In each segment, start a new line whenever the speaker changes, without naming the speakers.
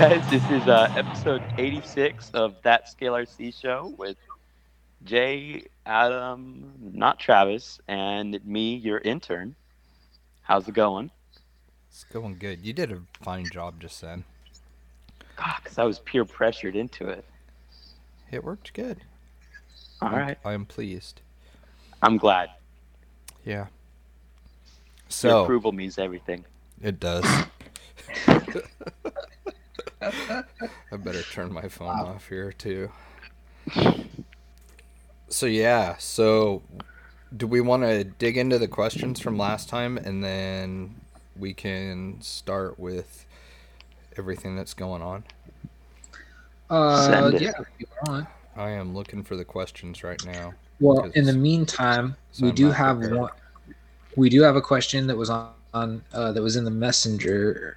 guys. This is uh, episode 86 of That Scale RC show with Jay, Adam, not Travis, and me, your intern. How's it going?
It's going good. You did a fine job just then.
God, Because I was peer pressured into it.
It worked good.
All
I'm,
right.
I am pleased.
I'm glad.
Yeah.
Your
So
approval means everything.
it does. I better turn my phone off here too. So yeah, so do we want to dig into the questions from last time and then we can start with everything that's going on?
Uh,
Send it.
yeah, if you want.
I am looking for the questions right now.
Well, in the meantime,
so
we
I'm
do have
prepared.
one. We do have a question that was on, on uh, that was in the messenger.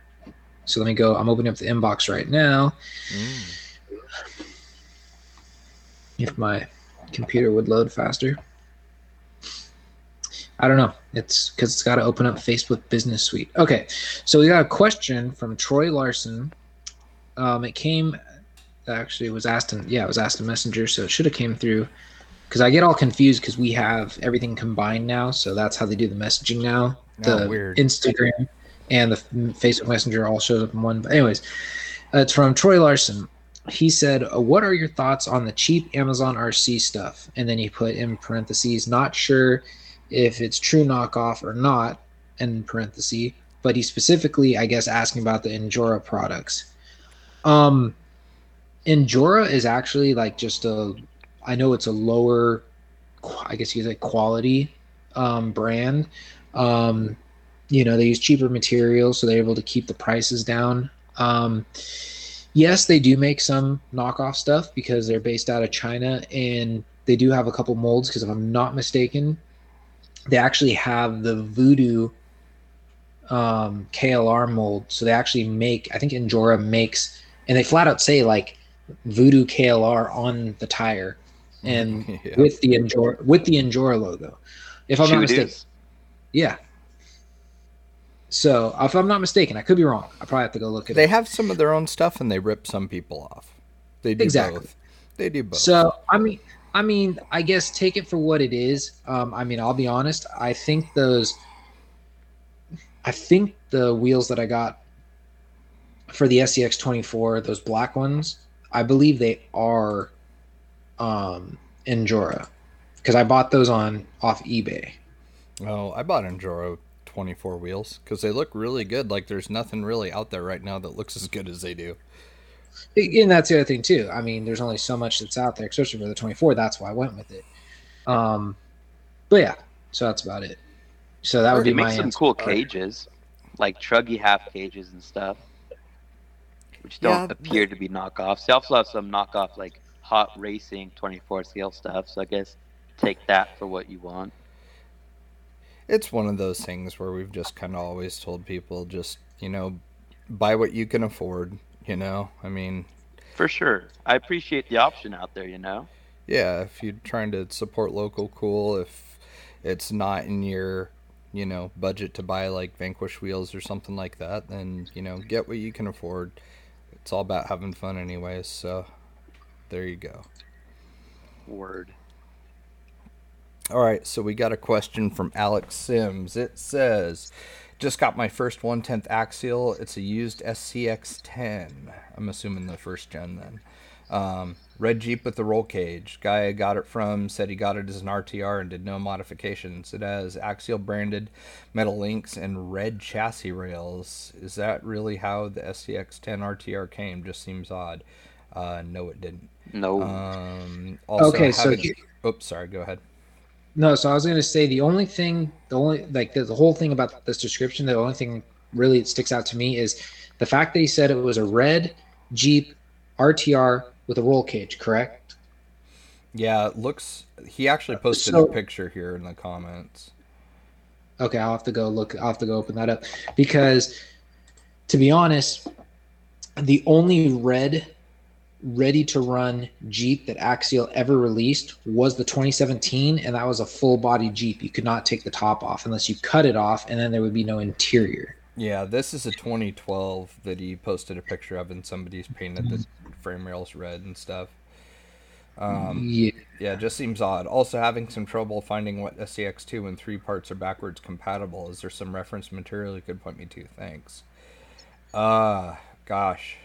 So let me go. I'm opening up the inbox right now.
Mm.
If my computer would load faster. I don't know. It's because it's got to open up Facebook Business Suite. Okay, so we got a question from Troy Larson. Um, it came, actually, it was asked in yeah, it was asked in Messenger, so it should have came through. Because I get all confused because we have everything combined now, so that's how they do the messaging now. The
Oh, weird.
Instagram and the Facebook Messenger all shows up in one. But anyways, it's from Troy Larson he said, "What are your thoughts on the cheap Amazon RC stuff?" And then he put in parentheses, "Not sure if it's true knockoff or not." In parentheses, but he specifically, I guess, asking about the Injora products. Um, Injora is actually like just a, I know it's a lower, I guess you could say quality, um, brand. Um, you know, they use cheaper materials, so they're able to keep the prices down. Um, yes, they do make some knockoff stuff because they're based out of China and they do have a couple molds. Because if I'm not mistaken, they actually have the Voodoo um, KLR mold. So they actually make, I think Injora makes, and they flat out say like Voodoo KLR on the tire and
Yeah.
with the Injora with the Injora logo. If I'm not mistaken,
Shooters.
yeah. So if I'm not mistaken, I could be wrong. I probably have to go look at it.
They
it.
have some of their own stuff and they rip some people off. They do
Exactly.
both. They do both.
So I mean, I mean, I guess take it for what it is. Um, I mean, I'll be honest. I think those, I think the wheels that I got for the SCX 24, those black ones, I believe they are um, Injora because I bought those on off eBay.
oh, I bought Injora 24 wheels because they look really good. Like there's nothing really out there right now that looks as good as they do.
and that's the other thing too. I mean, there's only so much that's out there, especially for the 24. That's why I went with it. Um, but yeah, so that's about it. So that would be
make
my
some
answer.
cool cages, like truggy half cages and stuff, which don't
Yeah,
appear to be knockoffs. They also have some knockoff, like hot racing 24 scale stuff. So I guess take that for what you want.
It's one of those things where we've just kind of always told people just, you know, buy what you can afford, you know? I mean,
For sure. I appreciate the option out there, you know?
yeah, if you're trying to support local, cool. If it's not in your, you know, budget to buy like Vanquish wheels or something like that, then, you know, get what you can afford. It's all about having fun, anyways. So there you go.
Word.
All right, so we got a question from Alex Sims. It says, "Just got my first 110th axial. It's a used SCX10. I'm assuming the first gen then. Um, red Jeep with the roll cage. Guy I got it from said he got it as an RTR and did no modifications. It has axial branded metal links and red chassis rails. Is that really how the SCX10 RTR came? Just seems odd. Uh, no, it didn't.
No.
Um, also,
Okay, so
oops, sorry. Go ahead.
No, so I was going to say the only thing, the only like the, the whole thing about this description, the only thing really that sticks out to me is the fact that he said it was a red Jeep RTR with a roll cage. Correct?
Yeah, it looks. He actually posted
So-
a picture here in the comments.
Okay, I'll have to go look. I'll have to go open that up because, to be honest, the only red ready to run Jeep that Axial ever released was the 2017, and that was a full body Jeep. You could not take the top off unless you cut it off, and then there would be no interior.
Yeah, this is a 2012 that he posted a picture of, and somebody's painted the frame rails red and stuff. Um,
yeah.
yeah, it just seems odd. Also, having some trouble finding what SCX2 and 3 parts are backwards compatible. Is there some reference material you could point me to? Thanks. Uh, gosh.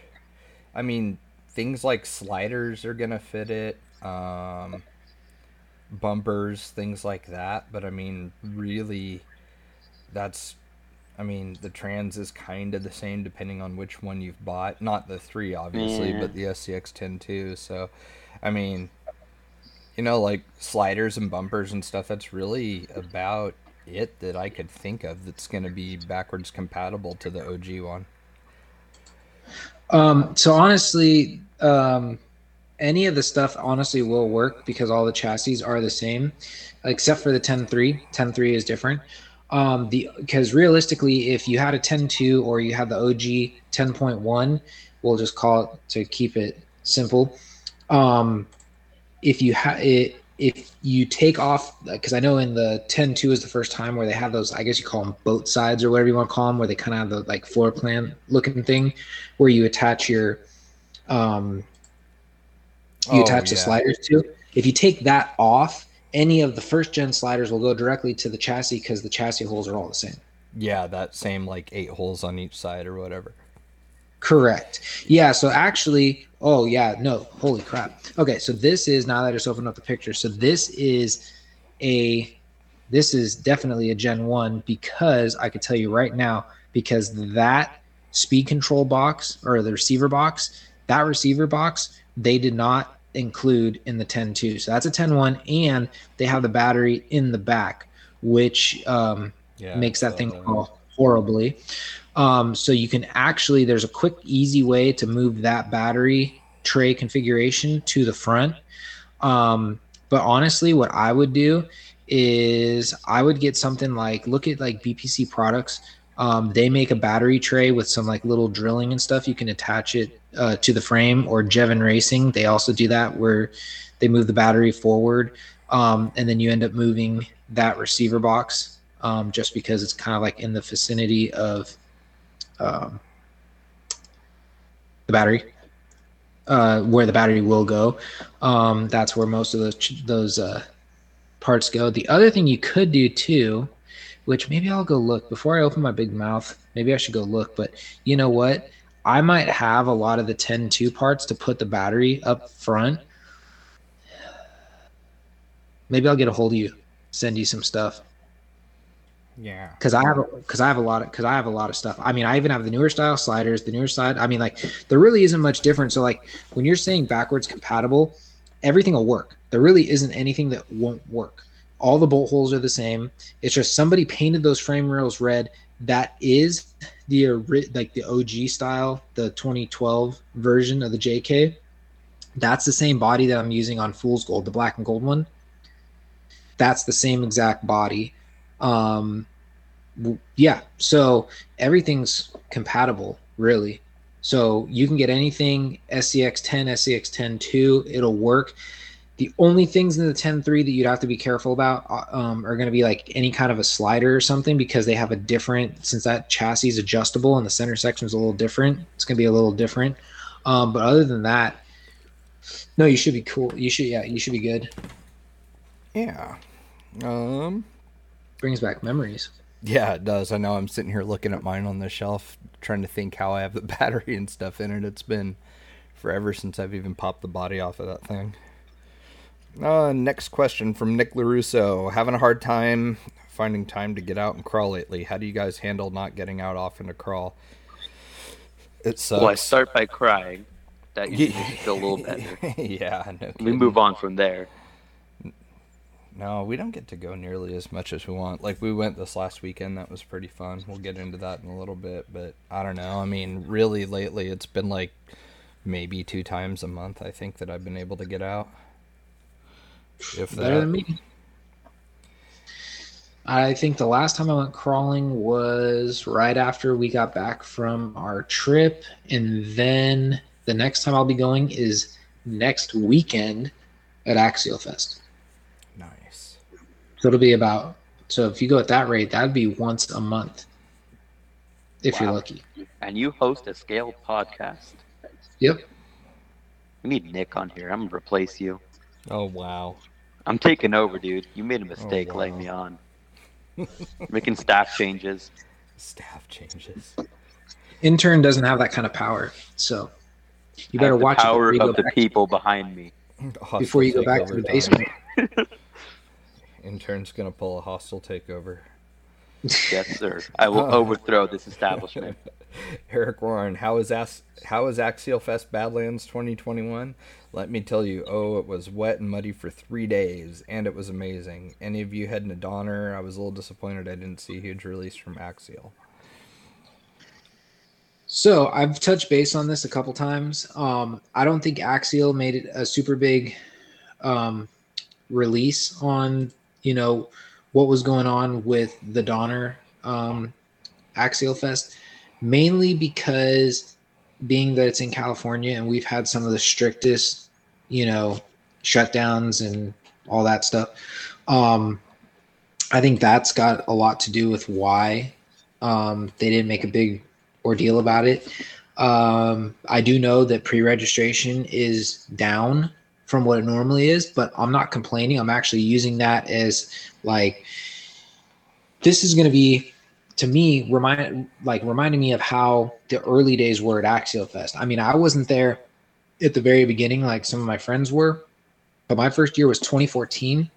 I mean, things like sliders are going to fit it. Um, bumpers, things like that. But I mean, really, that's I mean, the trans is kind of the same depending on which one you've bought. Not the three, obviously,
Yeah.
but the SCX10 too. So, I mean, you know, like sliders and bumpers and stuff. That's really about it that I could think of that's going to be backwards compatible to the OG one.
Um, so honestly, um, any of the stuff honestly will work because all the chassis are the same, except for the 10.3. 10.3 is different. Um, the because realistically, if you had a 10.2 or you have the OG 10.1, we'll just call it to keep it simple. Um, if you have it, if you take off, because I know in the 10.2 is the first time where they have those, I guess you call them boat sides or whatever you want to call them, where they kind of have the like floor plan looking thing where you attach your um you
Oh,
attach the sliders to. If you take that off any of the first gen sliders will go directly to the chassis because the chassis holes are all the same.
Yeah, that same like eight holes on each side or whatever.
correct. Yeah so actually oh yeah no holy crap okay so this is now that I just opened up the picture so this is a this is definitely a gen 1 because i could tell you right now because that speed control box or the receiver box that receiver box they did not include in the 10.2 so that's a 10.1 and they have the battery in the back which um,
Yeah,
makes that thing horribly. Um, so you can actually there's a quick, easy way to move that battery tray configuration to the front. Um, but honestly, what I would do is I would get something like look at like BPC products. Um, they make a battery tray with some like little drilling and stuff. You can attach it uh, to the frame or Jevon Racing. They also do that where they move the battery forward, um, and then you end up moving that receiver box um, just because it's kind of like in the vicinity of um, the battery, uh, where the battery will go. Um, that's where most of those those uh, parts go. The other thing you could do too, which maybe I'll go look before I open my big mouth. Maybe I should go look, but you know what? I might have a lot of the 10-2 parts to put the battery up front. Maybe I'll get a hold of you, send you some stuff
Yeah.
because I have a because I have a lot of because I have a lot of stuff. I mean, I even have the newer style sliders, the newer side. I mean, like there really isn't much difference. So like when you're saying backwards compatible, everything will work. There really isn't anything that won't work. All the bolt holes are the same. It's just somebody painted those frame rails red. That is the like the OG style, the 2012 version of the JK. That's the same body that I'm using on Fool's Gold, the black and gold one. That's the same exact body. Um, yeah, so everything's compatible, really. So you can get anything SCX 10, SCX 10 2, it'll work. The only things in the 10 3 that you'd have to be careful about uh, um, are going to be like any kind of a slider or something because they have a different, since that chassis is adjustable and the center section is a little different, it's going to be a little different. Um, but other than that, no, you should be cool. You should, yeah, you should be good.
Yeah. Um.
Brings back memories.
Yeah, it does. I know. I'm sitting here looking at mine on the shelf, trying to think how I have the battery and stuff in it. It's been forever since I've even popped the body off of that thing. Uh, next question from Nick Larusso. Having a hard time finding time to get out and crawl lately. How do you guys handle not getting out often to crawl? It sucks.
Well, I start by crying. That usually me feel a little better.
yeah, no
We move on from there.
No, we don't get to go nearly as much as we want. Like we went this last weekend, that was pretty fun. We'll get into that in a little bit, but I don't know. I mean, really lately it's been like maybe two times a month I think that I've been able to get out. If
Better than me. I think the last time I went crawling was right after we got back from our trip. And then the next time I'll be going is next weekend at Axial Fest.
Nice.
So it'll be about, so if you go at that rate, that'd be once a month. if you're lucky.
And you host a scale podcast.
Yep.
We need Nick on here. I'm gonna replace you.
Oh wow.
I'm taking over, dude. You made a mistake laying
wow.
me on. Making staff changes.
Staff changes.
Intern doesn't have that kind of power, so you better
the
watch it
power
before you go
of the people behind me.
before you go back to the basement.
Intern's gonna pull a hostile takeover.
Yes, sir. I will
Oh.
overthrow this establishment.
Eric Warren, how is As- how is Axial Fest Badlands 2021? Let me tell you, oh, it was wet and muddy for three days, and it was amazing. Any of you heading to Donner? I was a little disappointed I didn't see a huge release from Axial.
So I've touched base on this a couple times. Um, I don't think Axial made it a super big um, release on you know what was going on with the Donner um, Axial Fest, mainly because being that it's in California and we've had some of the strictest you know shutdowns and all that stuff. Um, I think that's got a lot to do with why um, they didn't make a big ordeal about it. Um, I do know that pre-registration is down from what it normally is, but I'm not complaining. I'm actually using that as like this is going to be to me remind like reminding me of how the early days were at Axial Fest. I mean, I wasn't there at the very beginning like some of my friends were, but my first year was 2014,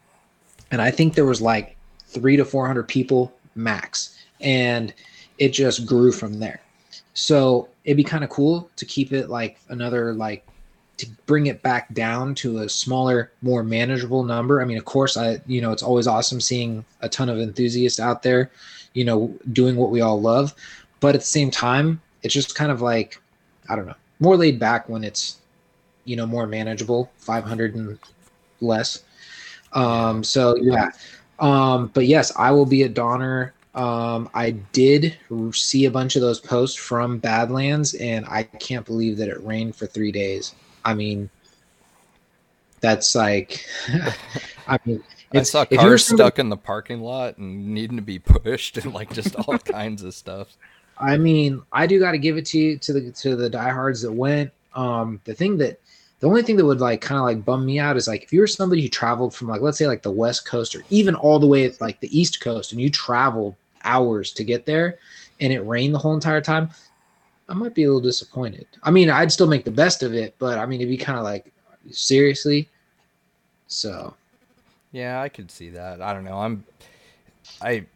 and I think there was like three to 400 people max, and it just grew from there. So it'd be kind of cool to keep it like another like to bring it back down to a smaller, more manageable number. I mean, of course, I you know it's always awesome seeing a ton of enthusiasts out there, you know, doing what we all love. But at the same time, it's just kind of like I don't know, more laid back when it's you know more manageable, 500 and less. Um, so yeah, um, but yes, I will be at Donner. Um, I did see a bunch of those posts from Badlands, and I can't believe that it rained for three days. I mean, that's like, I mean,
I saw
if you were
cars stuck in the parking lot and needing to be pushed and like just all kinds of stuff.
I mean, I do got to give it to you to the to the diehards that went. Um, the thing that the only thing that would like kind of like bum me out is like if you were somebody who traveled from like let's say like the west coast or even all the way like the east coast and you traveled hours to get there and it rained the whole entire time i might be a little disappointed i mean i'd still make the best of it but i mean it'd be kind of like seriously so
Yeah, I could see that. I don't know. I'm I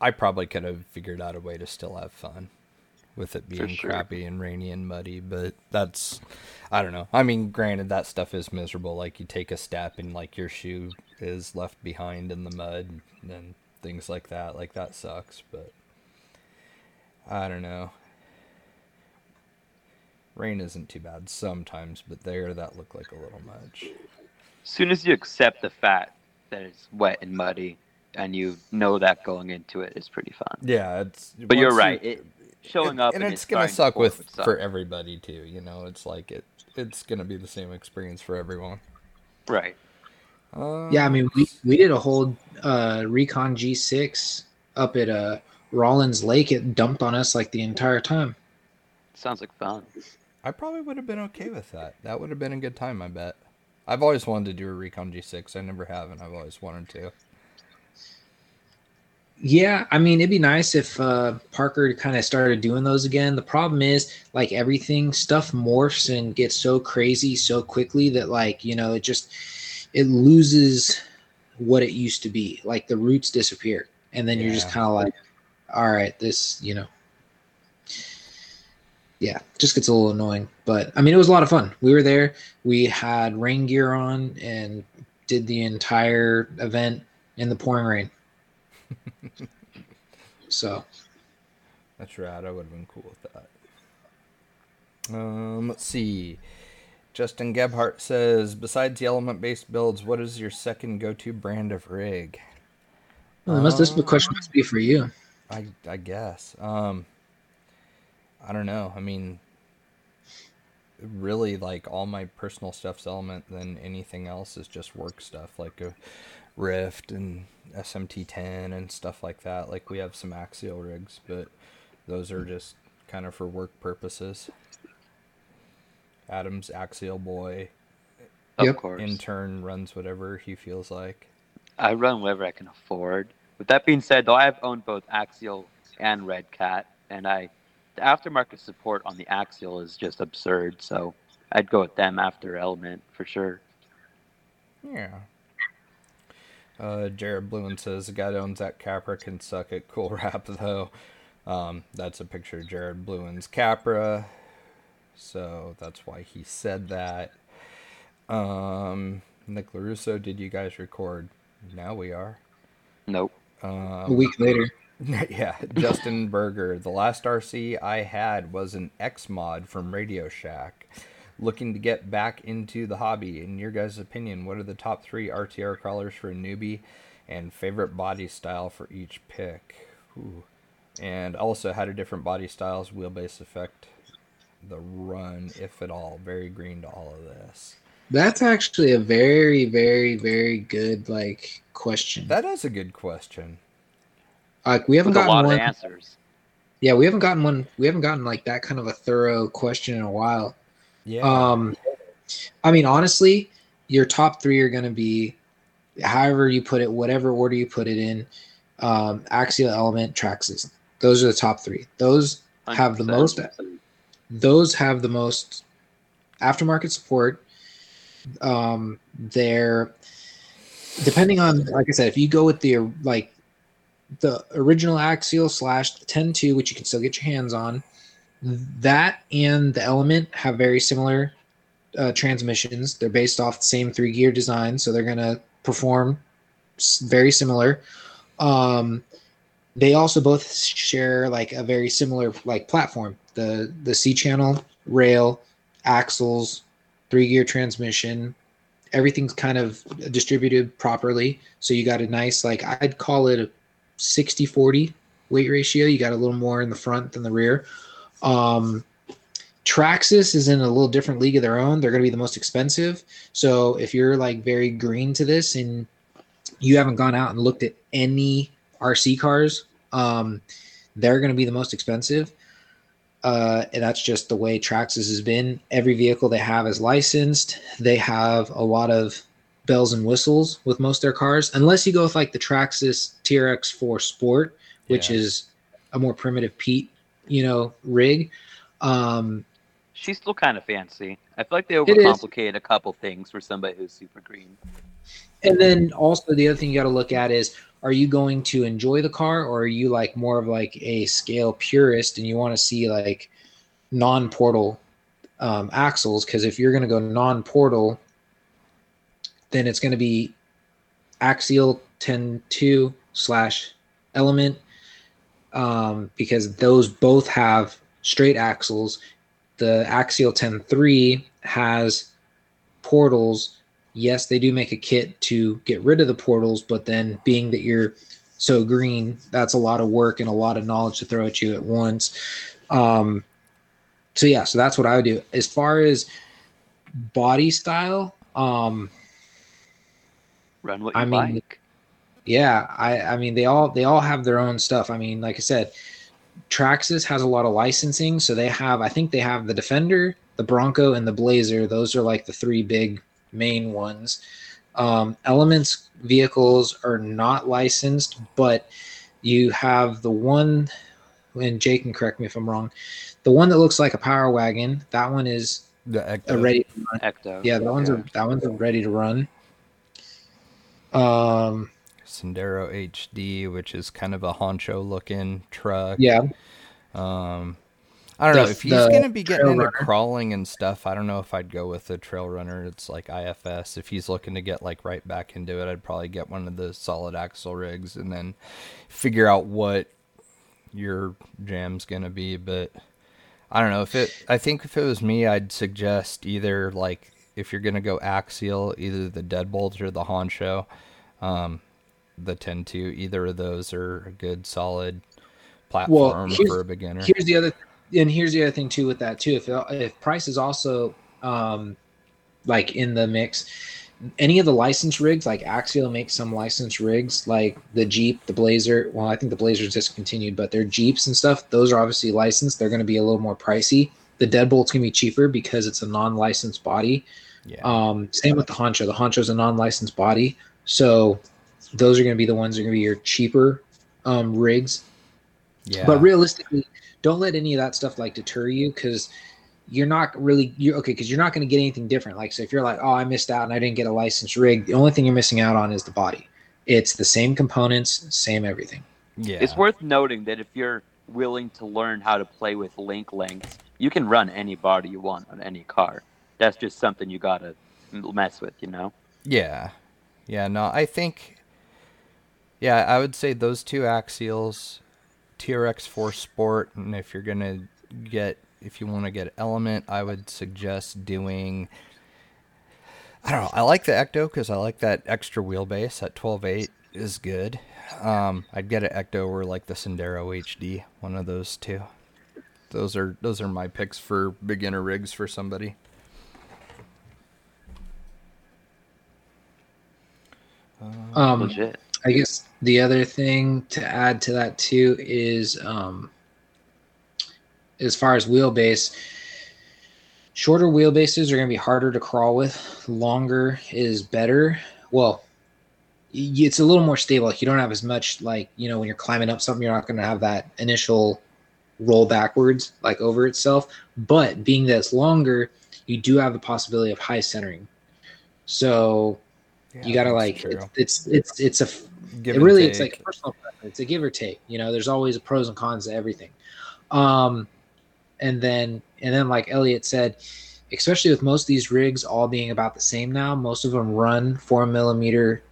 I probably could have figured out a way to still have fun with it being
sure.
crappy and rainy and muddy, but that's I don't know. I mean, granted that stuff is miserable like you take a step and like your shoe is left behind in the mud and things like that. Like that sucks, but I don't know. Rain isn't too bad sometimes, but there that looked like a little much.
As soon as you accept the fact that it's wet and muddy, and you know that going into it is pretty fun.
Yeah, it's.
But you're right.
you-
It, showing
it-
up
and,
and
it's gonna suck with
would suck.
for everybody too. You know, it's like it. It's gonna be the same experience for everyone.
right.
Uh,
yeah i mean we, we did a whole uh recon g6 up at uh rollins lake it dumped on us like the entire time
Sounds like fun.
I probably would have been okay with that. That would have been a good time. I bet. I've always wanted to do a Recon G6. I never have, and I've always wanted to.
Yeah, I mean, it'd be nice if uh, Parker kind of started doing those again. The problem is, like everything, stuff morphs and gets so crazy so quickly that, like, you know, it just it loses what it used to be. Like the roots disappear, and then you're just kind of like, all right, this, you know, yeah, just gets a little annoying. But I mean, it was a lot of fun. We were there. We had rain gear on and did the entire event in the pouring rain. So
That's rad. I would have been cool with that. Um, let's see. Justin Gebhart says, besides the element-based builds, what is your second go-to brand of rig?
well, must this question must be for you.
I I guess. Um I don't know. I mean really like all my personal stuff's element than anything else is just work stuff like a Rift and SMT10 and stuff like that. Like we have some axial rigs, but Those are just kind of for work purposes. Adam's axial boy
Of
Yep.
course.
intern runs whatever he feels like.
I run whatever I can afford. With that being said, though, I have owned both Axial and Red Cat, and I the aftermarket support on the Axial is just absurd. So I'd go with them after Element for sure.
Yeah. Uh, Jared Bluen says the guy that owns that Capra can suck at cool rap though. Um, that's a picture of Jared Bluen's Capra, so that's why he said that. Um, Nick Larusso, did you guys record? Now we are.
Nope.
A
Um,
week later.
yeah, Justin Berger. The last RC I had was an X mod from Radio Shack. Looking to get back into the hobby. In your guys' opinion, what are the top three RTR crawlers for a newbie, and favorite body style for each pick? Ooh. And also, how do different body styles, wheelbase affect the run, if at all? Very green to all of this.
That's actually a very, very, very good like question.
That is a good question.
Like we haven't
With a
gotten
lot
one.
of answers.
Yeah, we haven't gotten one. We haven't gotten like that kind of a thorough question in a while.
Yeah.
Um, I mean, honestly, your top three are going to be, however you put it, whatever order you put it in, um, Axial Element, Traxxas. Those are the top three. Those have the
100%.
most. Those have the most aftermarket support. Um, they're depending on, like I said, if you go with the like the original Axial slash the 10-2, which you can still get your hands on, that and the Element have very similar uh, transmissions. They're based off the same three gear design, so they're gonna perform very similar. Um, they also both share like a very similar like platform. The the C channel rail, axles, three gear transmission, everything's kind of distributed properly. So you got a nice like I'd call it a 60-40 weight ratio. You got a little more in the front than the rear. Um, Traxxas is in a little different league of their own. They're going to be the most expensive. So if you're like very green to this and you haven't gone out and looked at any RC cars, um, they're going to be the most expensive. Uh, and that's just the way Traxxas has been. Every vehicle they have is licensed. They have a lot of bells and whistles with most of their cars, unless you go with like the Traxxas TRX4 Sport, which
Yeah.
is a more primitive Pete, you know, rig. Um,
She's still kind of fancy. I feel like they overcomplicate a couple things for somebody who's super green.
And then also the other thing you got to look at is are you going to enjoy the car or are you like more of like a scale purist and you want to see like non-portal um, axles because if you're going to go non-portal then it's going to be axial 10.2 slash element um, because those both have straight axles the axial 10.3 has portals yes, they do make a kit to get rid of the portals, but then being that you're so green, that's a lot of work and a lot of knowledge to throw at you at once. Um, so yeah, so that's what I would do. As far as body style, um,
Run what you
I mean,
like.
yeah, I, I mean they all they all have their own stuff. I mean, like I said, Traxxas has a lot of licensing, so they have I think they have the Defender, the Bronco, and the Blazer. Those are like the three big main ones. Um, Elements vehicles are not licensed, but you have the one, and Jake can correct me if I'm wrong. The one that looks like a power wagon, that one is
The
a
Ecto.
ready.
Ecto.
Yeah, that one's a, that one's a ready to run. Um,
Sendero HD, which is kind of a honcho looking truck.
yeah,
Um, I don't
The-
know if he's gonna be getting into
runner.
crawling and stuff. I don't know if I'd go with the trail runner. It's like IFS. If he's looking to get like right back into it, I'd probably get one of the solid axle rigs and then figure out what your jam's gonna be. But I don't know if it. I think if it was me, I'd suggest either like if you're gonna go axial, either the deadbolt or the honcho. Um, the 10-2, either of those are a good solid platform
here's-
for a beginner.
here's the other and here's the other thing too with that too if if price is also um like in the mix any of the licensed rigs, like Axial makes some licensed rigs, like the Jeep, the Blazer. Well, I think the Blazer's discontinued, but their Jeeps and stuff, those are obviously licensed. They're going to be a little more pricey. The Deadbolt's going to be cheaper because it's a non-licensed body.
Yeah.
Um, same with the Honcho. The Honcho is a non-licensed body, so those are going to be the ones that are going to be your cheaper um, rigs.
yeah.
But realistically, don't let any of that stuff like deter you because you're not really you're okay because you're not going to get anything different. Like so, if you're like, oh, I missed out and I didn't get a licensed rig, the only thing you're missing out on is the body. It's the same components, same everything.
yeah.
It's worth noting that if you're willing to learn how to play with link lengths, you can run any body you want on any car. That's just something you gotta mess with, you know.
Yeah. Yeah, no, I think yeah, I would say those two axials, TRX 4 Sport, and if you're to get if you want to get Element, I would suggest doing I don't know. I like the Ecto cuz I like that extra wheelbase at 12.8 is good. Um, I'd get an Ecto or like the Sendero HD, one of those two. Those are those are my picks for beginner rigs for somebody.
Um,
Legit.
I guess the other thing to add to that too is um, as far as wheelbase, shorter wheelbases are going to be harder to crawl with. Longer is better. Well, it's a little more stable. Like you don't have as much like you know when you're climbing up something, you're not going to have that initial roll backwards like over itself. But being that it's longer, you do have the possibility of high centering. So you got to like it's, it's it's it's a
Give
it
and
really it's like a personal preference. It's a give or take. You know, there's always a pros and cons to everything. Um, and then and then like Elliot said, especially with most of these rigs all being about the same now, most of them run four millimeter.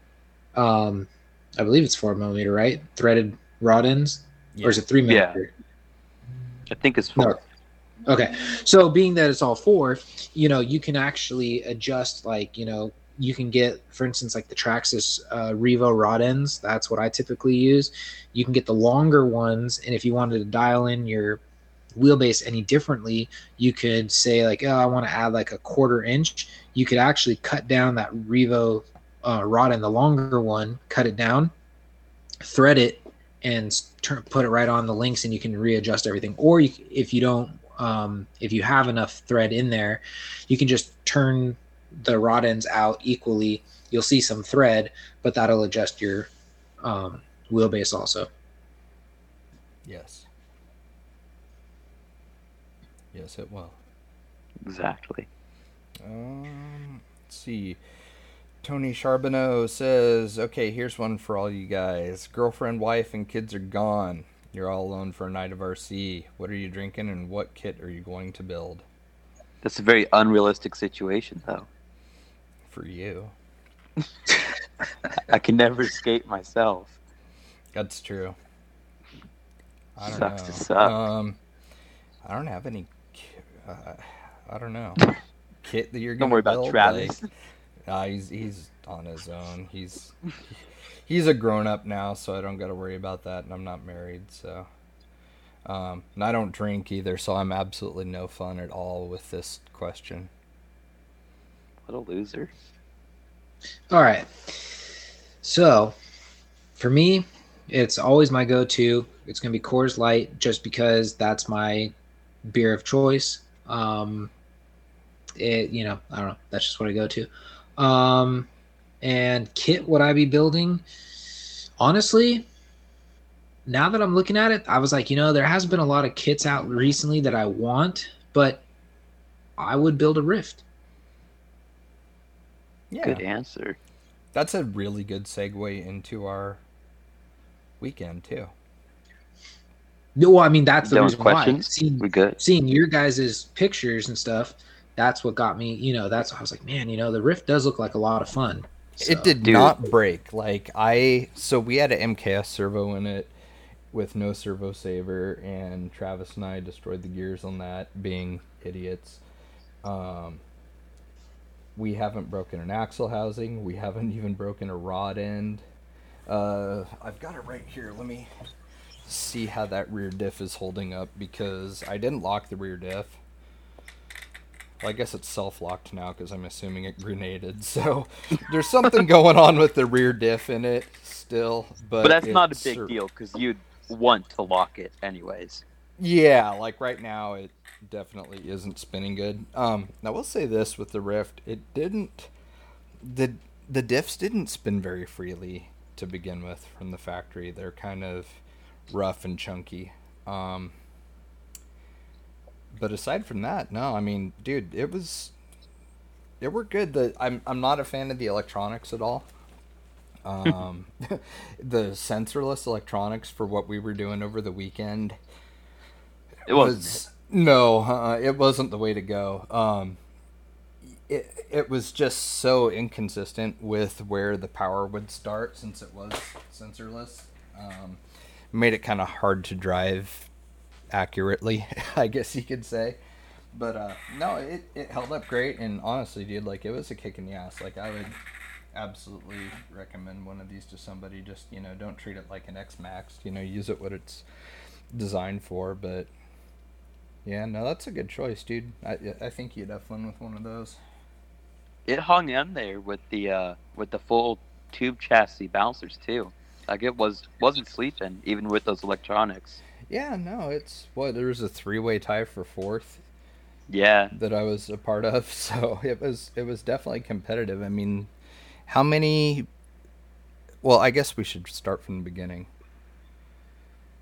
Um, I believe it's four millimeter, right? Threaded rod ends, or is it three millimeter?
Yeah.
millimeter?
I think it's
No.
four.
Okay. So being that it's all four, you know, you can actually adjust like, you know, you can get, for instance, like the Traxxas uh, Revo rod ends. That's what I typically use. You can get the longer ones, and if you wanted to dial in your wheelbase any differently, you could say like, oh, I want to add like a quarter inch. You could actually cut down that Revo uh, rod end, the longer one, cut it down, thread it, and turn, put it right on the links, and you can readjust everything. Or you, if you don't, um, if you have enough thread in there, you can just turn the rod ends out equally. You'll see some thread, but that'll adjust your um, wheelbase also.
Yes. Yes, it will.
Exactly.
Um, let's see. Tony Charbonneau says, "Okay, here's one for all you guys. Girlfriend, wife, and kids are gone. You're all alone for a night of RC. What are you drinking, and what kit are you going to build
That's a very unrealistic situation, though.
For you?"
I can never escape myself.
That's true. I don't
Sucks
know.
to suck.
Um, I don't have any. Uh, I don't know. Kit that you're
Don't
gonna
worry about
build,
Travis.
like- Uh, he's he's on his own. He's he's a grown up now, so I don't got to worry about that, and I'm not married, so. Um, and I don't drink either, so I'm absolutely no fun at all with this question.
What a loser.
All right. So, for me, it's always my go-to. It's going to be Coors Light, just because that's my beer of choice. Um, it, you know, I don't know. That's just what I go to. Um, and kit would I be building? Honestly, now that I'm looking at it, I was like, you know, there has been a lot of kits out recently that I want, but I would build a Rift.
Yeah,
Good answer.
that's a really good segue into our weekend too.
No, well, I mean that's the
Done with
reason why. Seeing,
We good?
seeing your guys' pictures and stuff, that's what got me. You know, that's I was like, man, you know, the Rift does look like a lot of fun. So-
It did
Dude.
not break. Like I, so we had an MKS servo in it with no servo saver, and Travis and I destroyed the gears on that, being idiots. Um, we haven't broken an axle housing. We haven't even broken a rod end. Uh, I've got it right here. Let me see how that rear diff is holding up because I didn't lock the rear diff. Well, I guess it's self-locked now because I'm assuming it grenaded. So there's something going on with the rear diff in it still, but
But that's not a big
cer-
deal because you'd want to lock it anyways.
Yeah, like right now, it definitely isn't spinning good. Um, I will say this with the Rift, it didn't the the diffs didn't spin very freely to begin with from the factory. They're kind of rough and chunky. Um, but aside from that, no, I mean, dude, it was it worked good. The I'm I'm not a fan of the electronics at all. Um, the sensorless electronics for what we were doing over the weekend
It was.
No, uh, it wasn't the way to go. Um, it it was just so inconsistent with where the power would start since it was sensorless. Um, made it kind of hard to drive accurately, I guess you could say. But uh, no, it, it held up great, and honestly, dude, like it was a kick in the ass. Like I would absolutely recommend one of these to somebody. Just you know, don't treat it like an X Max. You know, use it what it's designed for. But yeah, no, that's a good choice, dude. I I think you'd have fun with one of those.
It hung in there with the uh, with the full tube chassis bouncers too. Like it was wasn't sleeping even with those electronics.
Yeah, no, it's what there was a three way tie for fourth
Yeah,
that I was a part of, so it was it was definitely competitive. I mean, how many? Well, I guess we should start from the beginning.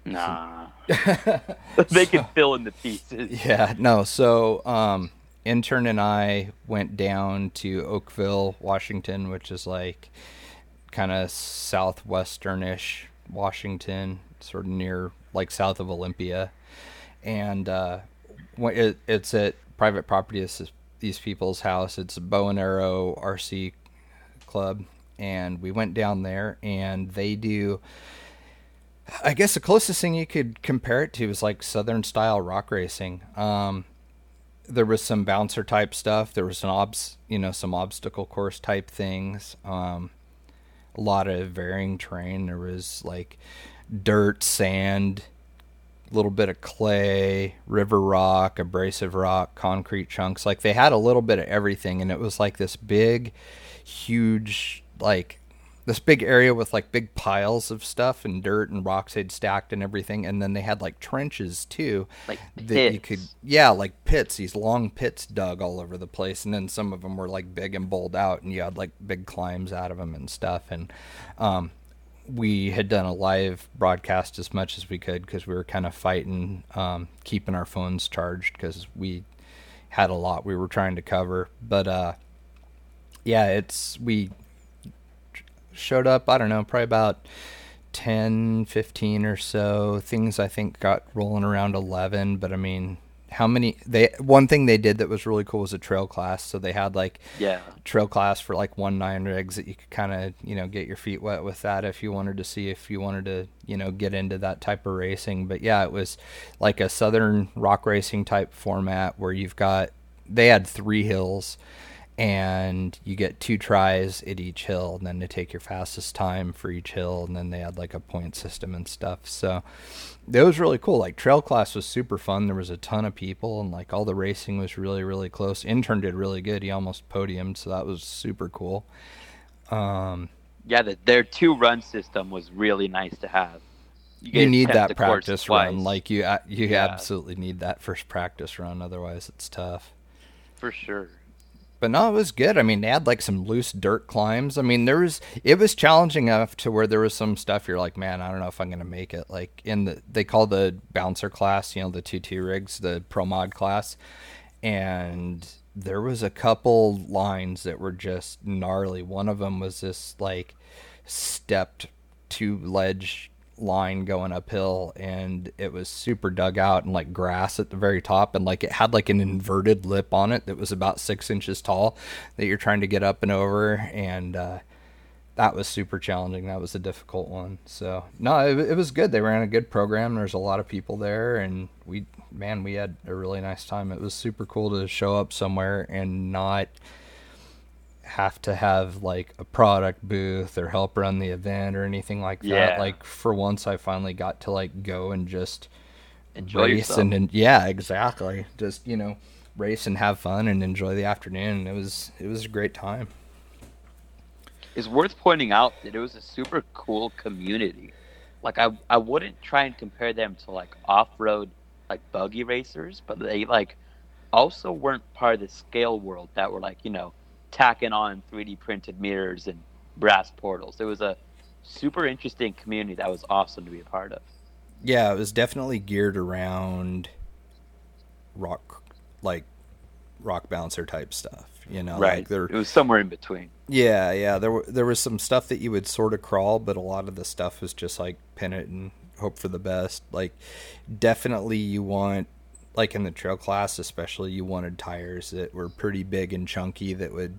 Nah. they can
So-
fill in the pieces.
Yeah, no. So, um, intern and I went down to Oakville, Washington, which is like kind of southwesternish Washington, sort of near like south of Olympia, and uh, it, it's at private property. It's these people's house. It's a bow and arrow RC club, and we went down there, and they do. I guess the closest thing you could compare it to is like Southern style rock racing. Um, there was some bouncer type stuff. There was some obs, you know, some obstacle course type things. Um, a lot of varying terrain. There was like dirt, sand, a little bit of clay, river rock, abrasive rock, concrete chunks. Like they had a little bit of everything, and it was like this big, huge, like this big area with like big piles of stuff and dirt and rocks they'd stacked and everything. And then they had like trenches too
Like
that you could
pits.
yeah like pits these long pits dug all over the place and then some of them were like big and bowled out and you had like big climbs out of them and stuff and um we had done a live broadcast as much as we could because we were kind of fighting um keeping our phones charged because we had a lot we were trying to cover but uh yeah it's we showed up i don't know probably about 10 15 or so. Things i think got rolling around 11 but i mean how many they one thing they did that was really cool was a trail class. So they had like
Yeah,
trail class for like one nine rigs that you could kind of you know get your feet wet with that if you wanted to see if you wanted to you know get into that type of racing. But yeah it was like a southern rock racing type format where you've got they had three hills and you get two tries at each hill and then to take your fastest time for each hill and then they had like a point system and stuff. So it was really cool. Like trail class was super fun. There was a ton of people and like all the racing was really really close. Intern did really good. He almost podiumed so that was super cool. Um
yeah. The, their two run system was really nice to have.
you
to
need that practice
twice,
run like you you
Yeah.
absolutely need that first practice run. Otherwise it's tough.
For sure.
But no, it was good. I mean, they had like some loose dirt climbs. I mean, there was it was challenging enough to where there was some stuff you're like, man, I don't know if I'm gonna make it. Like in the they call the bouncer class, you know, the two two rigs, the pro mod class, and there was a couple lines that were just gnarly. One of them was this like stepped two ledge line going uphill and it was super dug out and like grass at the very top and like it had like an inverted lip on it that was about six inches tall that you're trying to get up and over and uh that was super challenging. That was a difficult one. So no it, it was good. They ran a good program. There's a lot of people there and we man we had a really nice time. It was super cool to show up somewhere and not have to have like a product booth or help run the event or anything like that.
Yeah.
Like for once I finally got to like go and just
Enjoy
race
yourself.
and, and yeah, exactly. Just, you know, race and have fun and enjoy the afternoon. It was it was a great time.
It's worth pointing out that it was a super cool community. Like I I wouldn't try and compare them to like off road like buggy racers, but they like also weren't part of the scale world that were like, you know, tacking on 3D printed mirrors and brass portals. It was a super interesting community that was awesome to be a part of.
Yeah, it was definitely geared around rock like rock bouncer type stuff. You know,
right?
Like there,
it was somewhere in between.
Yeah, yeah. There were there was some stuff that you would sort of crawl, but a lot of the stuff was just like pin it and hope for the best. Like, definitely you want like in the trail class, especially you wanted tires that were pretty big and chunky that would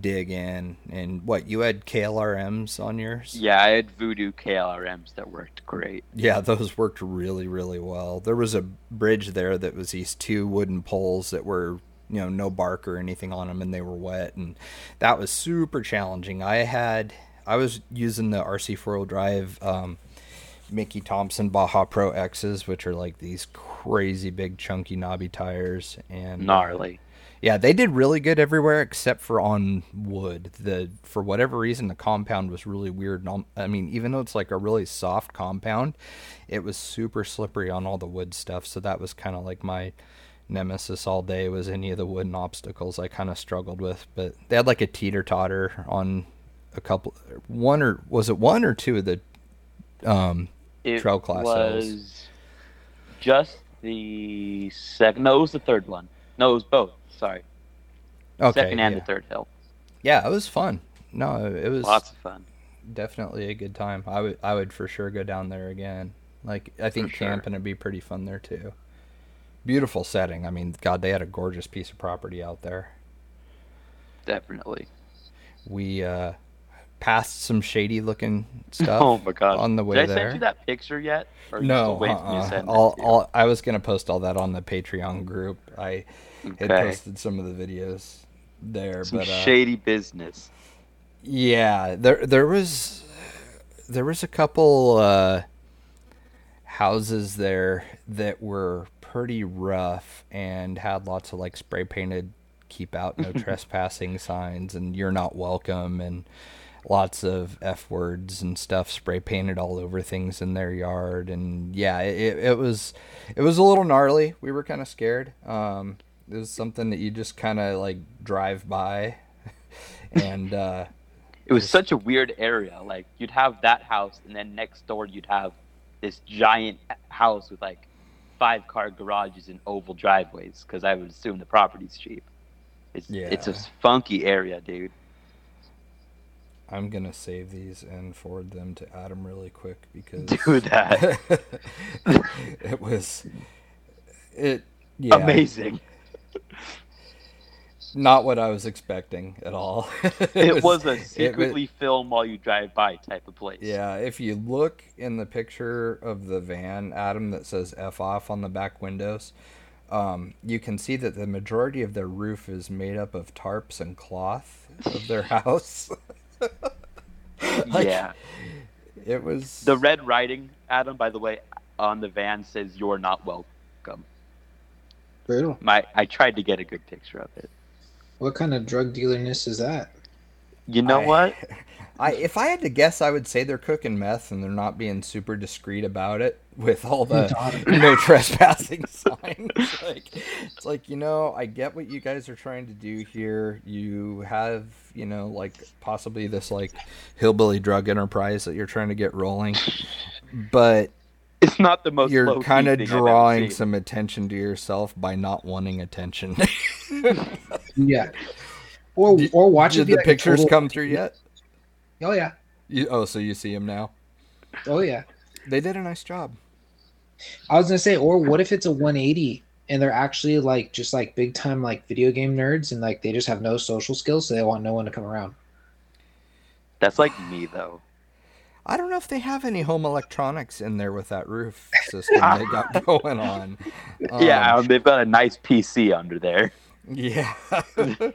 dig in. And what you had KLRMs on yours?
Yeah, I had Voodoo KLRMs that worked great.
Yeah, those worked really, really well. There was a bridge there that was these two wooden poles that were you know no bark or anything on them and they were wet and that was super challenging i had i was using the rc four-wheel drive um, mickey thompson baja pro x's which are like these crazy big chunky knobby tires and
gnarly.
Yeah they did really good everywhere except for on wood. The for whatever reason the compound was really weird i mean even though it's like a really soft compound it was super slippery on all the wood stuff. So that was kind of like my nemesis all day was any of the wooden obstacles I kind of struggled with. But they had like a teeter totter on a couple, one or was it one or two of the um,
it
trail class
was? Just the second. No, it was the third one. No, it was both. Sorry.
Okay,
second and
yeah.
the third hill.
Yeah, it was fun. No, it was
lots of fun.
Definitely a good time. I would I would for sure go down there again. Like I think
sure.
camping would be pretty fun there too beautiful setting. I mean, God, they had a gorgeous piece of property out there.
Definitely.
We uh, passed some shady looking stuff.
Oh my god!
On the way
Did I
there.
send you that picture yet?
Or no, uh-uh. all, all, I was gonna post all that on the Patreon group. I
okay.
had posted some of the videos there,
some
but uh,
shady business.
Yeah, there there was there was a couple uh, houses there that were pretty rough and had lots of like spray painted keep out no trespassing signs and you're not welcome and lots of f words and stuff spray painted all over things in their yard and yeah it, it was it was a little gnarly we were kind of scared um it was something that you just kind of like drive by and uh
it was such a weird area like you'd have that house and then next door you'd have this giant house with like five car garages and oval driveways because I would assume the property's cheap. It's
yeah.
it's a funky area, dude.
I'm gonna save these and forward them to Adam really quick because
do that.
it was it yeah.
amazing.
Not what I was expecting at all.
it, it was, was, a secretly it, film while you drive by type of place.
Yeah, if you look in the picture of the van, Adam, that says F off on the back windows, um, you can see that the majority of their roof is made up of tarps and cloth of their house.
like, yeah.
It was.
The red writing, Adam, by the way, on the van says, You're not welcome.
Brutal.
My, I tried to get a good picture of it.
What kind of drug dealerness is that?
You know
I,
what?
I if I had to guess, I would say they're cooking meth and they're not being super discreet about it with all the no trespassing signs. like it's like you know, I get what you guys are trying to do here. You have you know like possibly this like hillbilly drug enterprise that you're trying to get rolling, but
it's not the most.
You're kind of drawing some attention to yourself by not wanting attention.
yeah. Or did, or watch
did
it.
the like pictures total... come through yet?
Oh yeah.
You, oh, so you see him now?
Oh yeah.
They did a nice job.
I was gonna say, or what if it's a 180 and they're actually like just like big time like video game nerds and like they just have no social skills, so they want no one to come around.
That's like me though.
I don't know if they have any home electronics in there with that roof system they got going on.
Um, yeah, they've got a nice PC under there.
Yeah.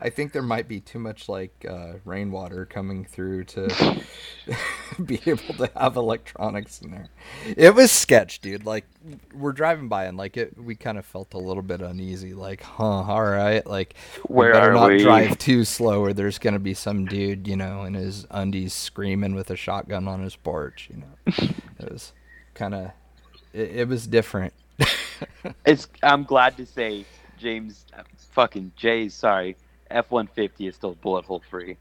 I think there might be too much like uh, rainwater coming through to be able to have electronics in there. It was sketch, dude. Like we're driving by and like it, we kind of felt a little bit uneasy. Like, huh, all right, like
Where
better
are
not
we?
drive too slow, or there's gonna be some dude, you know, in his undies screaming with a shotgun on his porch. You know, it was kind of, it, it was different.
It's. I'm glad to say, James, uh, fucking Jay's. Sorry, F-150 is still bullet hole free.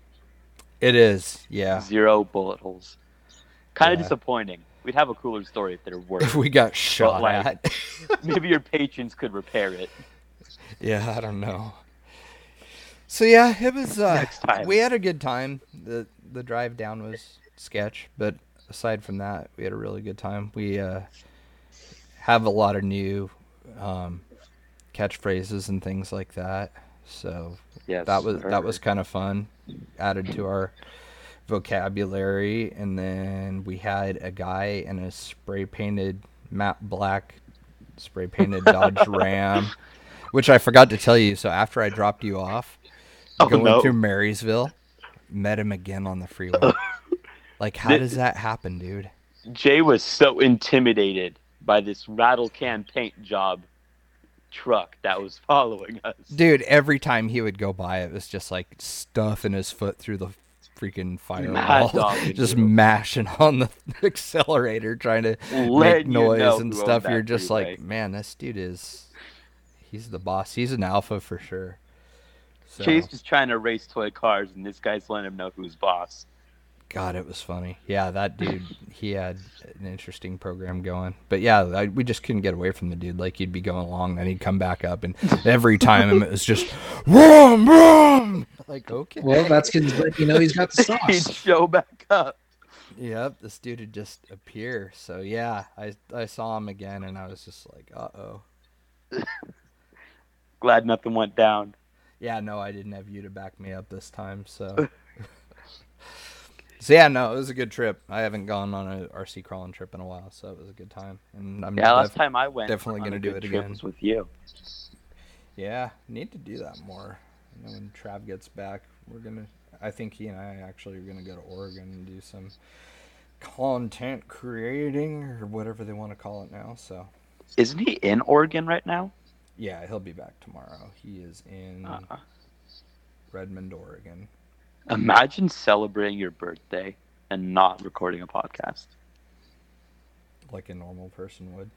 It is, yeah.
Zero bullet holes. Kind of
Yeah.
disappointing. We'd have a cooler story if there were.
If we got shot
like-
at.
Maybe your patrons could repair it.
Yeah, I don't know. So yeah, it was. Uh,
Next time.
We had a good time. the The drive down was sketch, but aside from that, we had a really good time. We uh, have a lot of new um, catchphrases and things like that. So
Yes,
that was that was kind of fun. Added to our vocabulary, and then we had a guy in a spray painted matte black, spray painted Dodge Ram, which I forgot to tell you. So after I dropped you off,
Oh,
going
no.
through Marysville, met him again on the freeway. like, how does that happen, dude?
Jay was so intimidated by this rattle can paint job truck that was following us.
Dude, every time he would go by, it was just like stuffing his foot through the freaking firewall, just
you.
mashing on the accelerator, trying to make
Letting you
noise
know
and stuff. You're just
freeway.
like, man, this dude is, he's the boss. He's an alpha for sure. So,
Chase just trying to race toy cars, and this guy's letting him know who's boss.
God, it was funny. Yeah, that dude, he had an interesting program going. But yeah, I, we just couldn't get away from the dude. Like he'd be going along, then he'd come back up, and every time it was just, vroom, vroom. Like okay,
Well, that's because you know he's got the
He'd
sauce.
show back up.
Yep, this dude would just appear. So yeah, I I saw him again, and I was just like, uh oh.
Glad nothing went down.
Yeah, no, I didn't have you to back me up this time. So, so yeah, no, it was a good trip. I haven't gone on a RC crawling trip in a while, so it was a good time. And I'm
Yeah, last
def-
time I went,
definitely gonna do it again.
was with you.
Yeah, need to do that more. You know, when Trav gets back, we're gonna. I think he and I actually are gonna go to Oregon and do some content creating or whatever they want to call it now. So
Isn't he in Oregon right now?
yeah, he'll be back tomorrow. He is in
Uh,
Redmond, Oregon.
Imagine celebrating your birthday and not recording a podcast.
like a normal person would.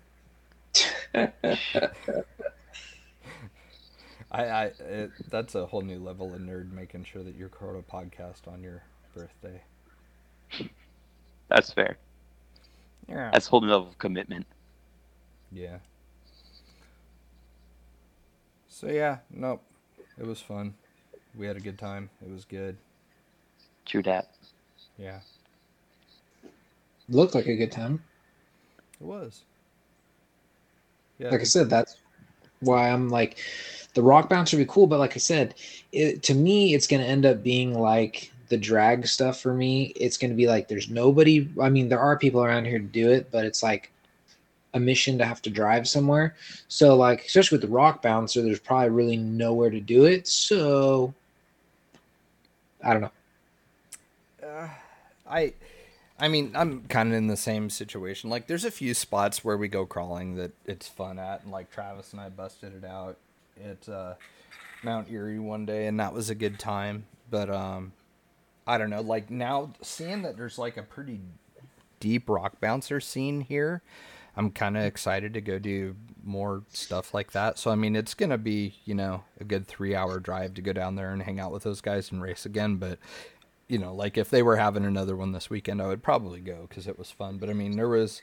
I, I it, that's a whole new level of nerd making sure that you record a podcast on your birthday.
That's fair.
Yeah.
That's a whole new level of commitment.
Yeah. So yeah, nope. It was fun. We had a good time. It was good.
True that.
Yeah,
Looked like a good time.
it was. Yeah.
Like I said, that's why I'm like, the rock bounce would be cool. But like I said, it, to me, it's going to end up being like the drag stuff for me. It's going to be like there's nobody. I mean, there are people around here to do it, but it's like a mission to have to drive somewhere. So like, especially with the rock bouncer, there's probably really nowhere to do it. So I don't know.
I I mean, I'm kind of in the same situation. Like there's a few spots where we go crawling that it's fun at and like Travis and I busted it out at uh, Mount Erie one day and that was a good time. But um I don't know, like now seeing that there's like a pretty deep rock bouncer scene here, I'm kind of excited to go do more stuff like that. So I mean, it's to be, you know, a good 3-hour drive to go down there and hang out with those guys and race again, but you know, like if they were having another one this weekend, I would probably go because it was fun. But I mean, there was,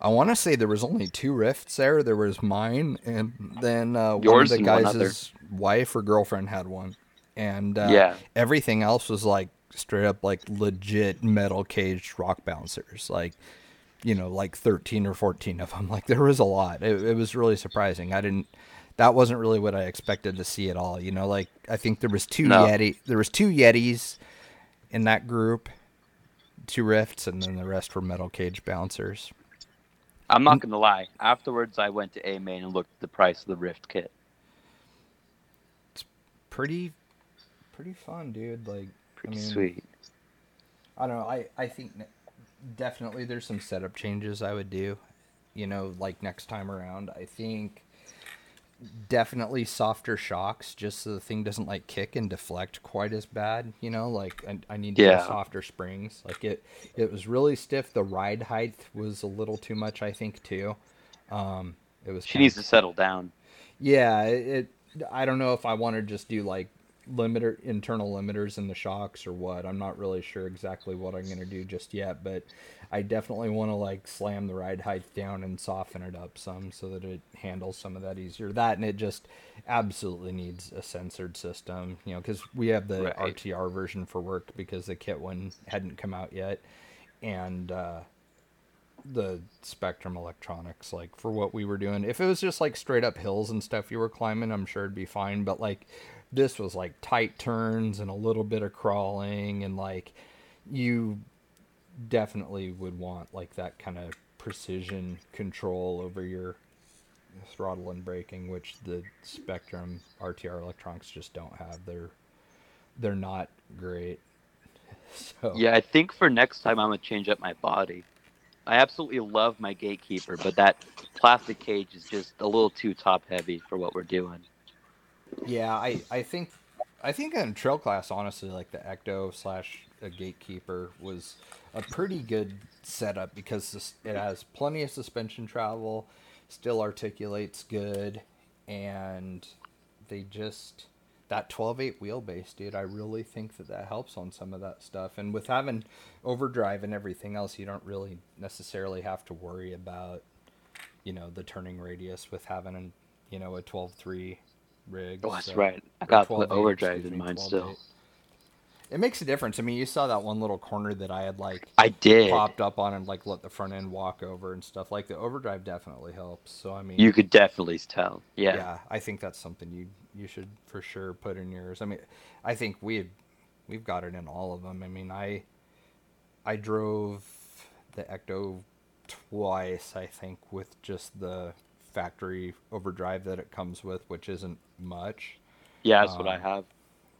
I want to say there was only two Ryfts there. There was mine, and then uh, one of the guys' wife or girlfriend had one, and uh,
Yeah.
everything else was like straight up like legit metal caged rock bouncers, like you know, like thirteen or fourteen of them. Like there was a lot. It, it was really surprising. I didn't. That wasn't really what I expected to see at all. You know, like I think there was two
No.
Yeti. There was two Yetis in that group, two Ryfts, and then the rest were metal cage bouncers.
I'm not mm. gonna lie. Afterwards, I went to A Main and looked at the price of the Ryft kit.
It's pretty, pretty fun, dude. Like,
Pretty
I mean,
sweet.
I don't know. I I think definitely there's some setup changes I would do. You know, like next time around, I think definitely softer shocks, just so the thing doesn't like kick and deflect quite as bad. You know, like I, I need to
Yeah.
softer springs. Like it, it was really stiff. The ride height was a little too much, I think, too. Um, it was.
She needs to settle down.
yeah, it, it. I don't know if I want to just do like limiter internal limiters in the shocks or what. I'm not really sure exactly what I'm gonna do just yet, but I definitely want to like slam the ride height down and soften it up some so that it handles some of that easier. That and it just absolutely needs a censored system, you know, because we have the
Right.
RTR version for work because the kit one hadn't come out yet, and. uh the Spektrum Electronics, like for what we were doing. If it was just like straight up hills and stuff you were climbing, I'm sure it'd be fine. But like this was like tight turns and a little bit of crawling, and like you definitely would want like that kind of precision control over your throttle and braking, which the Spektrum RTR Electronics just don't have. They're they're not great. So
Yeah, I think for next time I'm gonna change up my body. I absolutely love my gatekeeper, but that plastic cage is just a little too top heavy for what we're doing.
Yeah, I, I think I think in trail class, honestly, like the Ecto slash a gatekeeper was a pretty good setup because it has plenty of suspension travel, still articulates good, and they just that 12.8 wheelbase, dude. I really think that that helps on some of that stuff. And with having overdrive and everything else, you don't really necessarily have to worry about you know the turning radius with having you know a 12.3 rig.
Oh, that's
so-
right. I got overdrive in mine
12.8.
still.
It makes a difference. I mean, you saw that one little corner that I had like
I did.
popped up on and like let the front end walk over and stuff. Like the overdrive definitely helps. So I mean,
You could definitely tell. Yeah.
yeah, I think that's something you you should for sure put in yours. I mean, I think we had, we've got it in all of them. I mean, I I drove the Ecto twice, I think, with just the factory overdrive that it comes with, which isn't much.
Yeah, that's what I
Um,
have.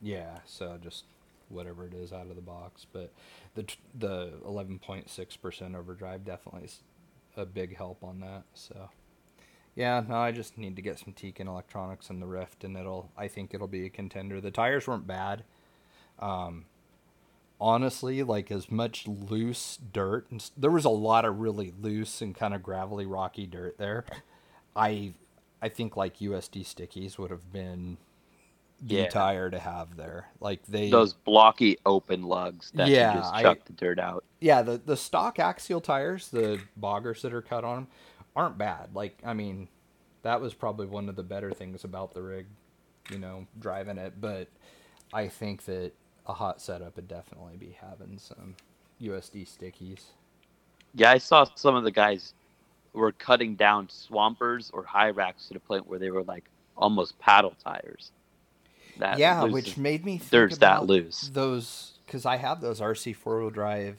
Yeah, so just whatever it is out of the box, but the the 11.6% overdrive definitely is a big help on that. So yeah, no, I just need to get some Tekin electronics in the Ryft, and it'll I think it'll be a contender. The tires weren't bad. Um, honestly, like as much loose dirt, and there was a lot of really loose and kind of gravelly, rocky dirt there. I I think like USD stickies would have been the
Yeah.
tire to have there. Like they
Those blocky open lugs that
Yeah,
you just
I-
chuck the dirt out.
yeah, the the stock axial tires, the boggers that are cut on them, aren't bad. Like, I mean, that was probably one of the better things about the rig, you know, driving it. But I think that a hot setup would definitely be having some USD stickies.
Yeah, I saw some of the guys were cutting down swampers or Hyrax to the point where they were like almost paddle tires. That
yeah,
loose
which made me think
dirt's that loose.
those because I have those RC four wheel drive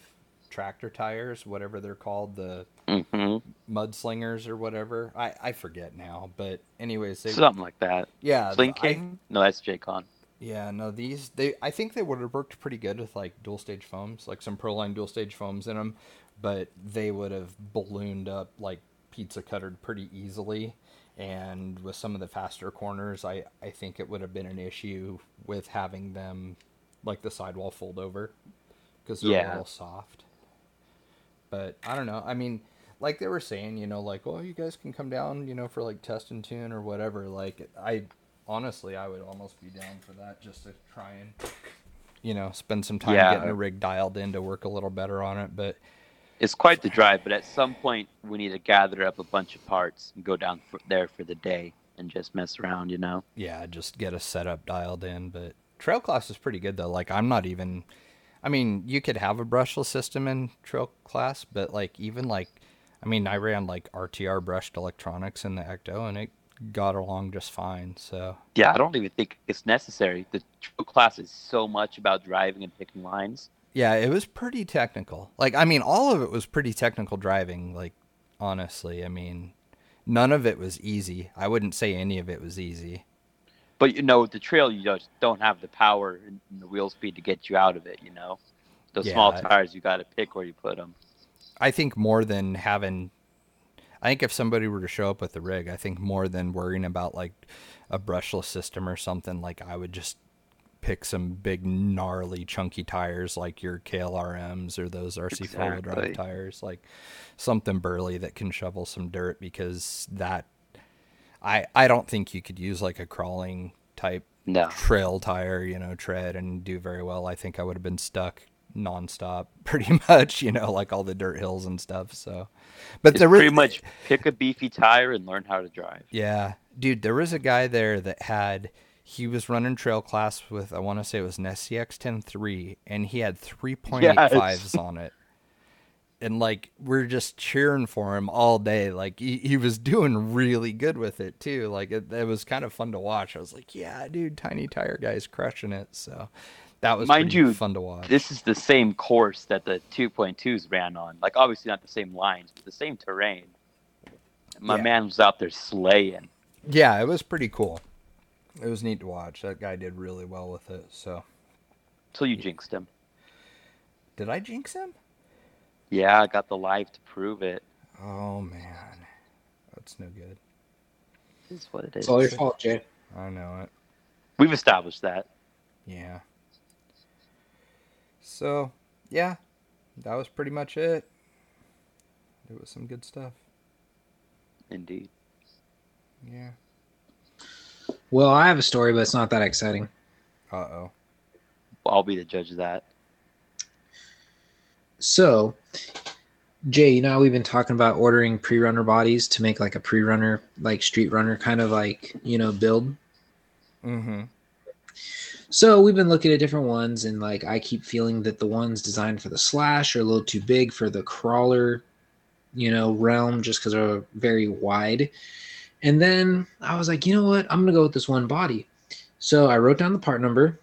tractor tires, whatever they're called, the
Mhm.
mudslingers or whatever. I I forget now, but anyways, they
something like that.
yeah,
Sling
I-
No, that's J-Con.
Yeah, no, these they I think they would have worked pretty good with like dual stage foams, like some Proline dual stage foams in them, but they would have ballooned up like pizza cuttered pretty easily. And with some of the faster corners, I I think it would have been an issue with having them like the sidewall fold over because they're a little soft. But I don't know. I mean, like they were saying, you know, like, oh, you guys can come down, you know, for like test and tune or whatever. Like, I honestly, I would almost be down for that just to try and, you know, spend some time
Yeah.
getting the rig dialed in to work a little better on it. But
It's quite the drive, but at some point we need to gather up a bunch of parts and go down for, there for the day and just mess around, you know?
yeah, just get a setup dialed in. But trail class is pretty good though. Like, I'm not even. I mean, you could have a brushless system in trail class, but like even like, I mean, I ran like RTR brushed electronics in the Ecto, and it got along just fine. So
Yeah, I don't even think it's necessary. The trail class is so much about driving and picking lines.
Yeah, it was pretty technical. Like, I mean, all of it was pretty technical driving. Like, honestly, I mean, none of it was easy. I wouldn't say any of it was easy.
But you know, with the trail, you just don't have the power and the wheel speed to get you out of it. You know, those small
Yeah.
tires, you got to pick where you put them.
I think more than having. I think if somebody were to show up with a rig, I think more than worrying about like a brushless system or something, like I would just pick some big gnarly chunky tires like your KLRMs or those RC four wheel drive tires, like something burly that can shovel some dirt because that I I don't think you could use like a crawling type
No,
trail tire, you know, tread and do very well. I think I would have been stuck nonstop pretty much, you know, like all the dirt hills and stuff. So, but
it's
there
pretty
was,
much pick a beefy tire and learn how to drive.
yeah, dude, there was a guy there that had, he was running trail class with, I want to say it was an SCX 10.3 and he had 3.85s on it. And like, we're just cheering for him all day. Like he, he was doing really good with it too. Like it, it was kind of fun to watch. I was like, yeah, dude, tiny tire guy's crushing it. So that was
Mind you,
fun to watch.
This is the same course that the 2.2s ran on. Like, obviously not the same lines, but the same terrain. My
Yeah.
man was out there slaying.
Yeah, it was pretty cool. It was neat to watch. That guy did really well with it. So,
So you jinxed him.
did I jinx him?
Yeah, I got the live to prove it.
Oh man, that's no good.
Is what it is.
It's all your fault, Jay.
I know it.
We've established that.
Yeah. So, yeah, that was pretty much it. It was some good stuff.
Indeed.
Yeah.
Well, I have a story, but it's not that exciting.
Uh oh.
I'll be the judge of that.
So, Jay, you know how we've been talking about ordering pre-runner bodies to make like a pre-runner, like street runner kind of like you know build.
Mm-hmm.
So we've been looking at different ones, and like I keep feeling that the ones designed for the slash are a little too big for the crawler, you know, realm, just because they're very wide. And then I was like, you know what? I'm gonna go with this one body. So I wrote down the part number.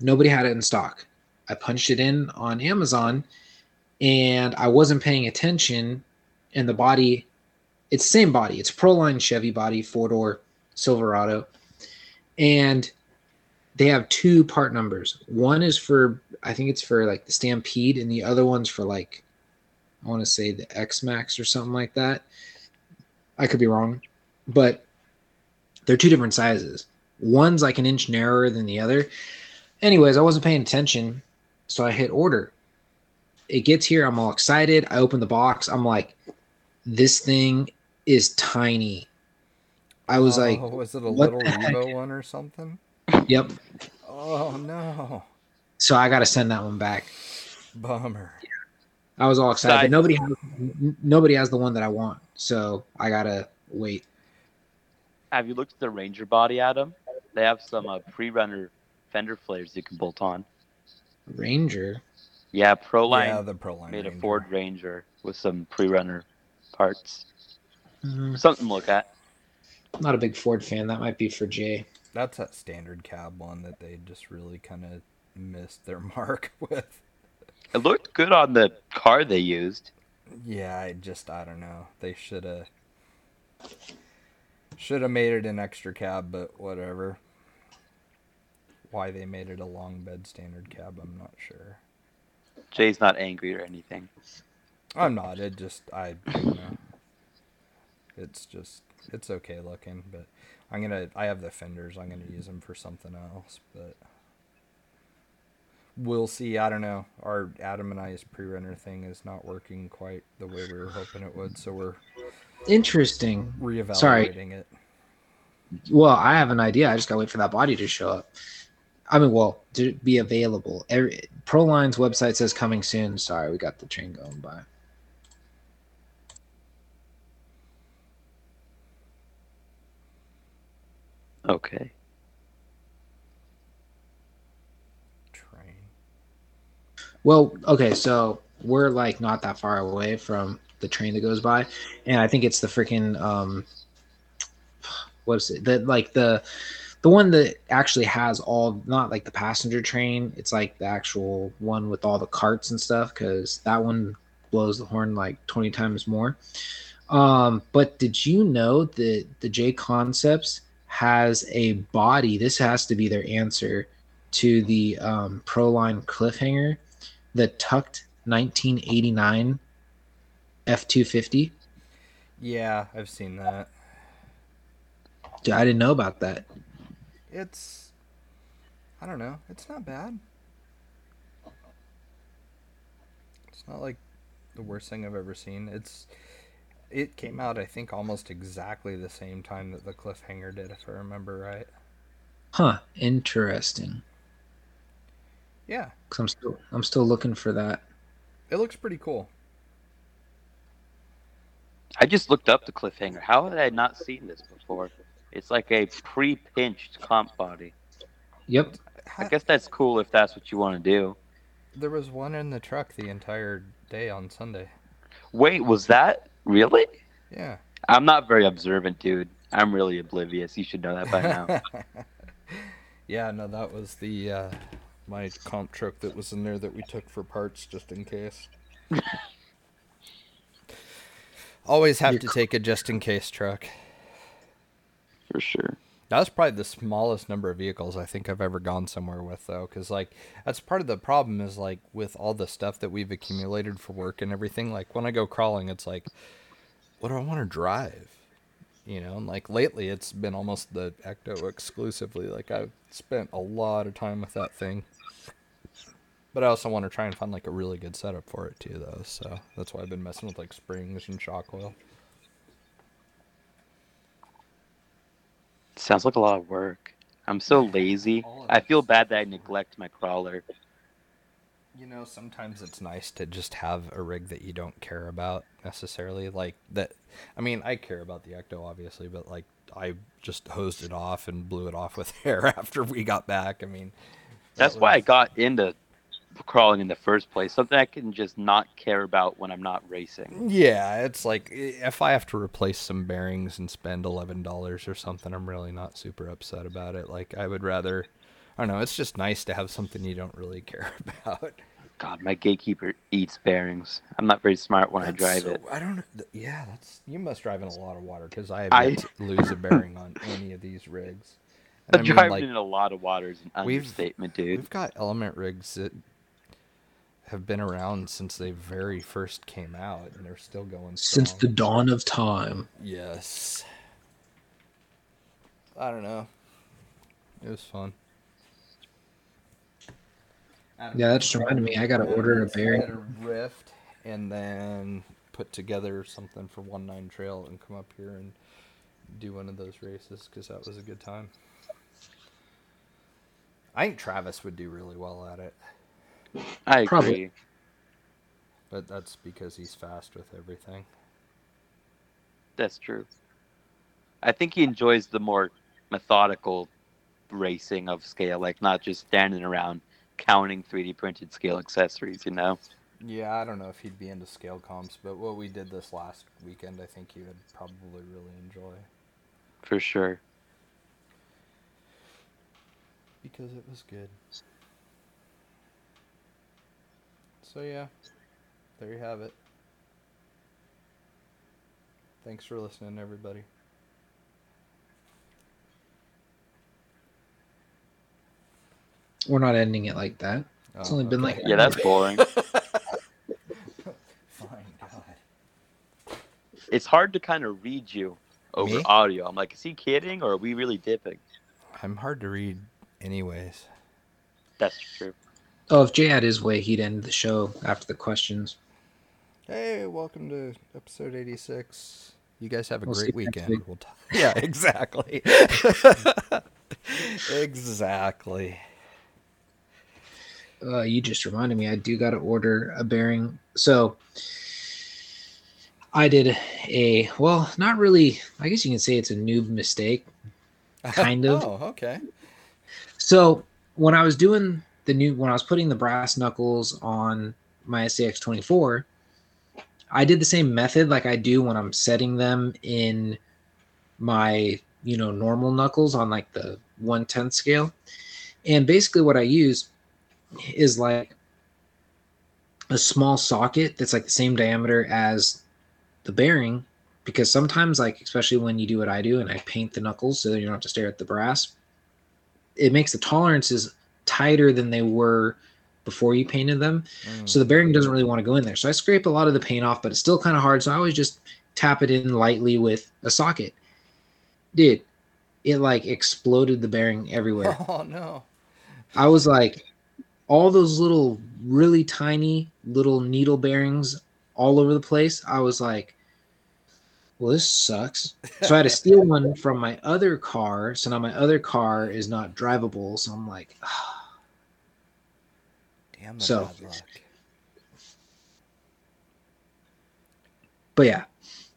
Nobody had it in stock. I punched it in on Amazon, and I wasn't paying attention. And the body, it's same body. It's Proline Chevy body, four door Silverado, and they have two part numbers. One is for I think it's for like the Stampede, and the other one's for like I want to say the X Max or something like that. I could be wrong, but they're two different sizes. One's like an inch narrower than the other. Anyways, I wasn't paying attention, so I hit order. It gets here, I'm all excited. I open the box. I'm like, this thing is tiny. I was like,
Oh, was it a
what
little
the heck?
Revo one or something?
yep.
Oh no,
So I got to send that one back.
bummer.
I was all excited,
Side-
but nobody has nobody has the one that I want, so I gotta wait.
Have you looked at the Ranger body, Adam? They have some uh, pre-runner fender flares you can bolt on.
Ranger,
Yeah, Proline
yeah, the Proline
made a Ford Ranger with some pre-runner parts.
Mm,
Something to look at.
I'm not a big Ford fan. That might be for Jay.
That's that standard cab one that they just really kind of missed their mark with.
It looked good on the car they used.
Yeah, I just I don't know. They should have should have made it an extra cab, but whatever. Why they made it a long bed standard cab, I'm not sure.
Jay's not angry or anything.
I'm not. It just I don't know. It's just it's okay looking, but I'm gonna I have the fenders. I'm gonna use them for something else, but we'll see. I don't know. Our Adam and I's pre-runner thing is not working quite the way we were hoping it would, so we're
Interesting.
reevaluating
Sorry.
it.
Well, I have an idea. I just gotta wait for that body to show up. I mean, well, to be available. Every, Proline's website says coming soon. Sorry, we got the train going by.
Okay.
Train.
Well, okay, so we're like not that far away from the train that goes by, and I think it's the freaking um, what is it? That like the the one that actually has all not like the passenger train. It's like the actual one with all the carts and stuff because that one blows the horn like twenty times more. Um, but did you know that the J Concepts has a body. This has to be their answer to the um, Proline cliffhanger, the tucked 1989 F250.
Yeah, I've seen that.
Dude, I didn't know about that.
It's I don't know. It's not bad. It's not like the worst thing I've ever seen. It's it came out I think almost exactly the same time that the cliffhanger did if I remember right.
Huh, interesting.
Yeah,
Cuz I'm still I'm still looking for that.
it looks pretty cool.
I just looked up the cliffhanger. How had I not seen this before? It's like a pre-pinched comp body.
Yep.
I guess that's cool if that's what you want to do.
there was one in the truck the entire day on Sunday.
Wait, was that really?
Yeah.
I'm not very observant, dude. I'm really oblivious. You should know that by now.
yeah, no, that was the uh, my comp truck that was in there that we took for parts just in case. Always have to take a just in case truck.
For sure.
That's probably the smallest number of vehicles I think I've ever gone somewhere with, though, because like that's part of the problem is like with all the stuff that we've accumulated for work and everything. Like when I go crawling, it's like, what do I want to drive? You know, and like lately, it's been almost the Ecto exclusively. Like I've spent a lot of time with that thing, but I also want to try and find like a really good setup for it too, though. So that's why I've been messing with like springs and shock oil.
Sounds like a lot of work. I'm so lazy. I feel bad that I neglect my crawler.
You know, sometimes it's nice to just have a rig that you don't care about necessarily. Like that. I mean, I care about the Ecto, obviously, but like I just hosed it off and blew it off with air after we got back. I mean, that
That's why I got into crawling in the first place. Something I can just not care about when I'm not racing.
Yeah, it's like if I have to replace some bearings and spend eleven dollars or something, I'm really not super upset about it. Like I would rather. I don't know. It's just nice to have something you don't really care about.
God, my gatekeeper eats bearings. I'm not very smart when I drive
so-
it.
I don't. Yeah, that's you must drive in a lot of water because I have
I-
to lose a bearing on any of these rigs.
I'm
And I mean,
driving
like,
in a lot of water is an
we've-
understatement, dude.
we've got element rigs that have been around since they very first came out, and they're still going.
Since the dawn of time.
yes, I don't know. It was fun.
Yeah, that just reminded me. I gotta order a bearing.
Had a Ryft, and then put together something for One Nine Trail and come up here and do one of those races because that was a good time. I think Travis would do really well at it,
I agree.
Probably.
but that's because he's fast with everything.
That's true. I think he enjoys the more methodical racing of scale, like not just standing around counting 3D printed scale accessories, you know?
Yeah, I don't know if he'd be into scale comps, but what we did this last weekend, I think he would probably really enjoy
For sure.
because it was good. So yeah, there you have it. Thanks for listening, everybody.
We're not ending it like that. Oh, it's only been like-
Yeah, that's boring.
Fine, God.
it's hard to kind of read you over
Me?
audio. I'm like, is he kidding or are we really dipping?
I'm hard to read, anyways.
That's true.
Oh, if Jay had his way, he'd end the show after the questions.
Hey, welcome to episode 86. You guys have a
We'll
great weekend.
week.
We'll t- yeah, exactly. exactly.
Uh, you just reminded me. I do got to order a bearing. So I did a well, not really. I guess you can say it's a noob mistake. Kind of.
Oh, okay.
So when I was doing the new, when I was putting the brass knuckles on my SCX 24, I did the same method like I do when I'm setting them in my, you know, normal knuckles on like the 110th scale. And basically what I use is like a small socket that's like the same diameter as the bearing because sometimes, like especially when you do what I do and I paint the knuckles so you don't have to stare at the brass, it makes the tolerances tighter than they were before you painted them.
Mm.
So the bearing doesn't really want to go in there. So I scrape a lot of the paint off, but it's still kind of hard. So I always just tap it in lightly with a socket. Dude, it like exploded the bearing everywhere.
oh no.
I was like, all those little, really tiny little needle bearings all over the place. I was like, well, this sucks. So I had to steal one from my other car. So now my other car is not drivable. So I'm like,
Damn the
So- but yeah.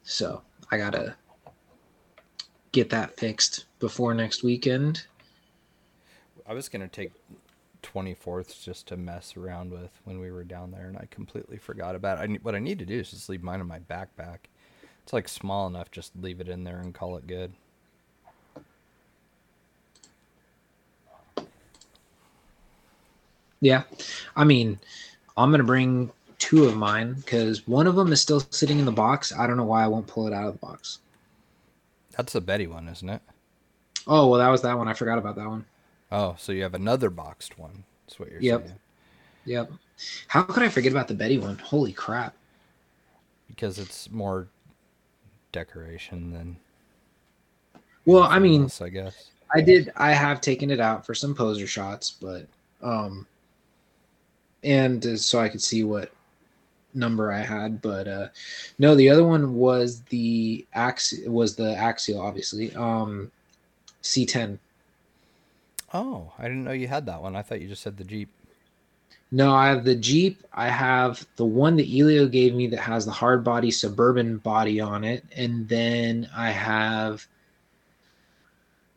So I gotta get that fixed before next weekend.
I was gonna take twenty fourths just to mess around with when we were down there, and I completely forgot about it. I, what I need to do is just leave mine in my backpack. It's like small enough, just leave it in there and call it good.
Yeah. I mean, I'm going to bring two of mine because one of them is still sitting in the box. I don't know why I won't pull it out of the box.
That's the Betty one, isn't it?
Oh, well, that was that one. I forgot about that one.
Oh, so you have another boxed one. That's what you're
Yep.
saying.
Yep. How could I forget about the Betty one? Holy crap.
Because it's more decoration than.
Well, I mean,
else, I guess.
I did. I have taken it out for some poser shots, but um, and uh, so I could see what number I had. But uh, no, the other one was the ax was the axial, obviously. Um, C10.
Oh, I didn't know you had that one. I thought you just said the Jeep.
No, I have the Jeep. I have the one that Elio gave me that has the hard body suburban body on it, and then I have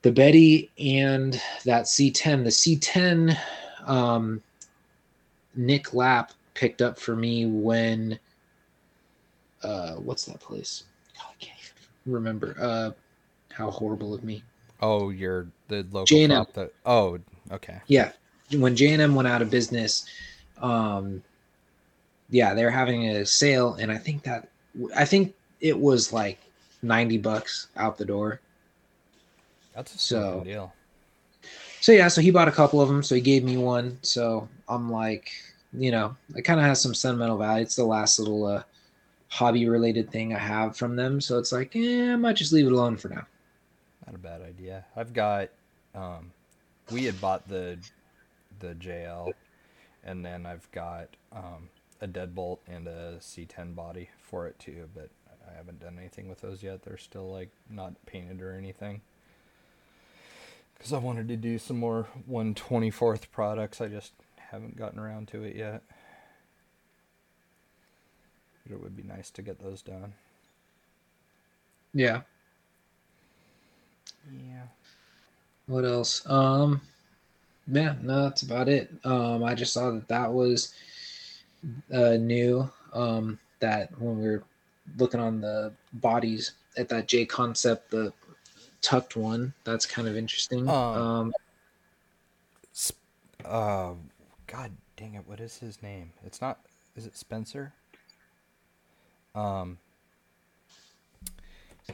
the Betty and that C10. The C10, um, Nick Lapp picked up for me when, uh, what's that place? God, I can't even remember. Uh, how horrible of me.
Oh, you're the local
J&M.
that. Oh, okay.
Yeah, when J and M went out of business, um, yeah, they were having a sale, and I think that I think it was like ninety bucks out the door.
That's a
So-
so, deal.
So yeah, so he bought a couple of them, so he gave me one. So I'm like, you know, it kind of has some sentimental value. It's the last little uh, hobby related thing I have from them, so it's like, eh, I might just leave it alone for now.
Not a bad idea. I've got. Um, we had bought the the JL, and then I've got um, a deadbolt and a C10 body for it too, but I haven't done anything with those yet. They're still like not painted or anything. Because I wanted to do some more 124th products. I just haven't gotten around to it yet. But it would be nice to get those done.
Yeah.
Yeah.
What else? Um, yeah, no, that's about it. Um, I just saw that that was uh, new. Um, that when we were looking on the bodies at that J concept, the tucked one, that's kind of interesting.
Um,
Um,
uh, God dang it! What is his name? It's not. Is it Spencer? Um,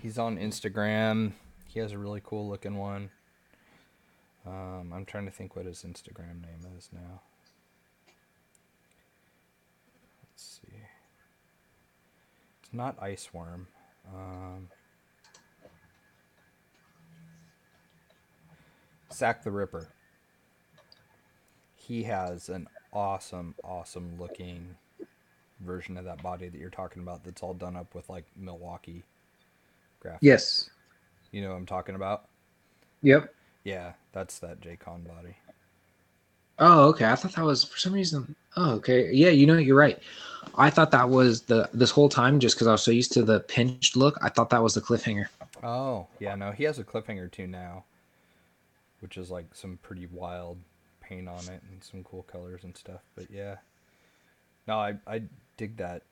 he's on Instagram. He has a really cool looking one. Um, I'm trying to think what his Instagram name is now. Let's see. It's not Iceworm. Um, Sack the Ripper. He has an awesome, awesome looking version of that body that you're talking about that's all done up with like Milwaukee graphics.
yes.
You know what I'm talking about?
Yep.
Yeah, that's that J-Con body.
Oh, okay. I thought that was for some reason. Oh, okay. Yeah, you know, you're right. I thought that was the this whole time just because I was so used to the pinched look. I thought that was the cliffhanger.
Oh, yeah, no, he has a cliffhanger too now, which is like some pretty wild paint on it and some cool colors and stuff. But yeah, no, I I dig that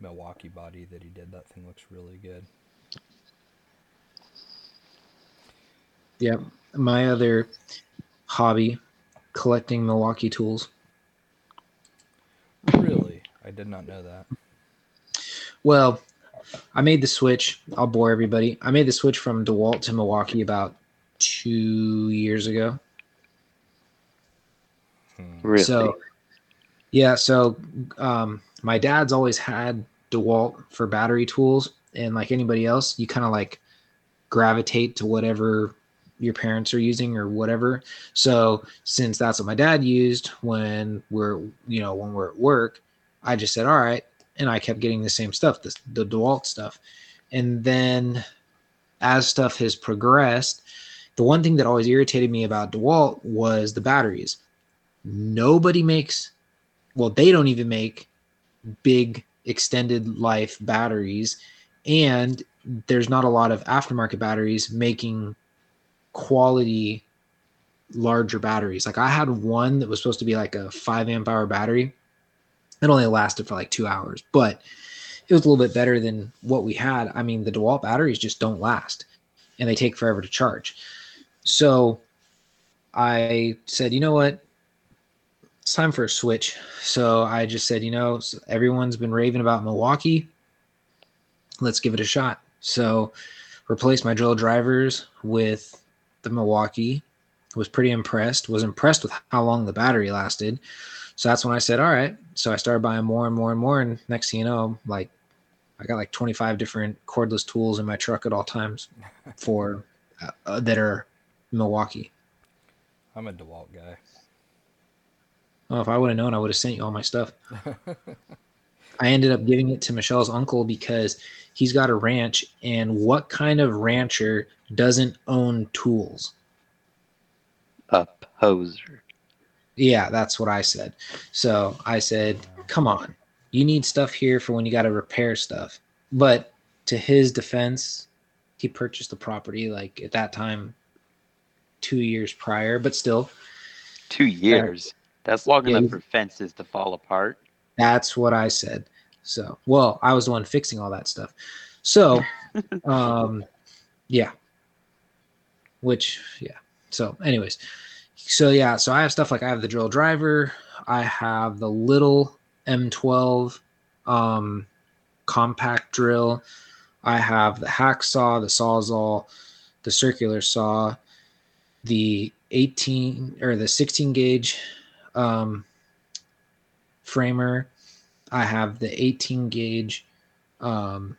Milwaukee body that he did. That thing looks really good.
Yep. My other hobby, collecting Milwaukee tools.
Really, I did not know that.
Well, I made the switch. I'll bore everybody. I made the switch from DeWalt to Milwaukee about two years ago.
Really?
So, yeah. So, um, my dad's always had DeWalt for battery tools, and like anybody else, you kind of like gravitate to whatever your parents are using or whatever. So, since that's what my dad used when we're, you know, when we're at work, I just said, all right, and I kept getting the same stuff, the, the DeWalt stuff, and then as stuff has progressed, the one thing that always irritated me about DeWalt was the batteries nobody makes well they don't even make big extended life batteries and there's not a lot of aftermarket batteries making quality larger batteries like i had one that was supposed to be like a 5 amp hour battery it only lasted for like two hours but it was a little bit better than what we had i mean the dewalt batteries just don't last and they take forever to charge so i said you know what it's time for a switch. So I just said, you know, everyone's been raving about Milwaukee. Let's give it a shot. So replace my drill drivers with the Milwaukee. Was pretty impressed. Was impressed with how long the battery lasted. So that's when I said, all right. So I started buying more and more and more. And next thing you know, like I got like 25 different cordless tools in my truck at all times for uh, uh, that are Milwaukee.
I'm a DeWalt guy.
Oh, if I would have known, I would have sent you all my stuff. I ended up giving it to Michelle's uncle because he's got a ranch, and what kind of rancher doesn't own tools?
A poser.
Yeah, that's what I said. So I said, come on, you need stuff here for when you got to repair stuff. But to his defense, he purchased the property like at that time, two years prior, but still.
Two years. That's long
Yeah,
enough for fences to fall apart.
That's what I said. So, well, I was the one fixing all that stuff. So, um, yeah. Which, yeah. So, anyways, so yeah, so I have stuff like I have the drill driver, I have the little M12 um, compact drill, I have the hacksaw, the sawzall, the circular saw, the 18 or the 16 gauge um, framer. I have the 18 gauge um,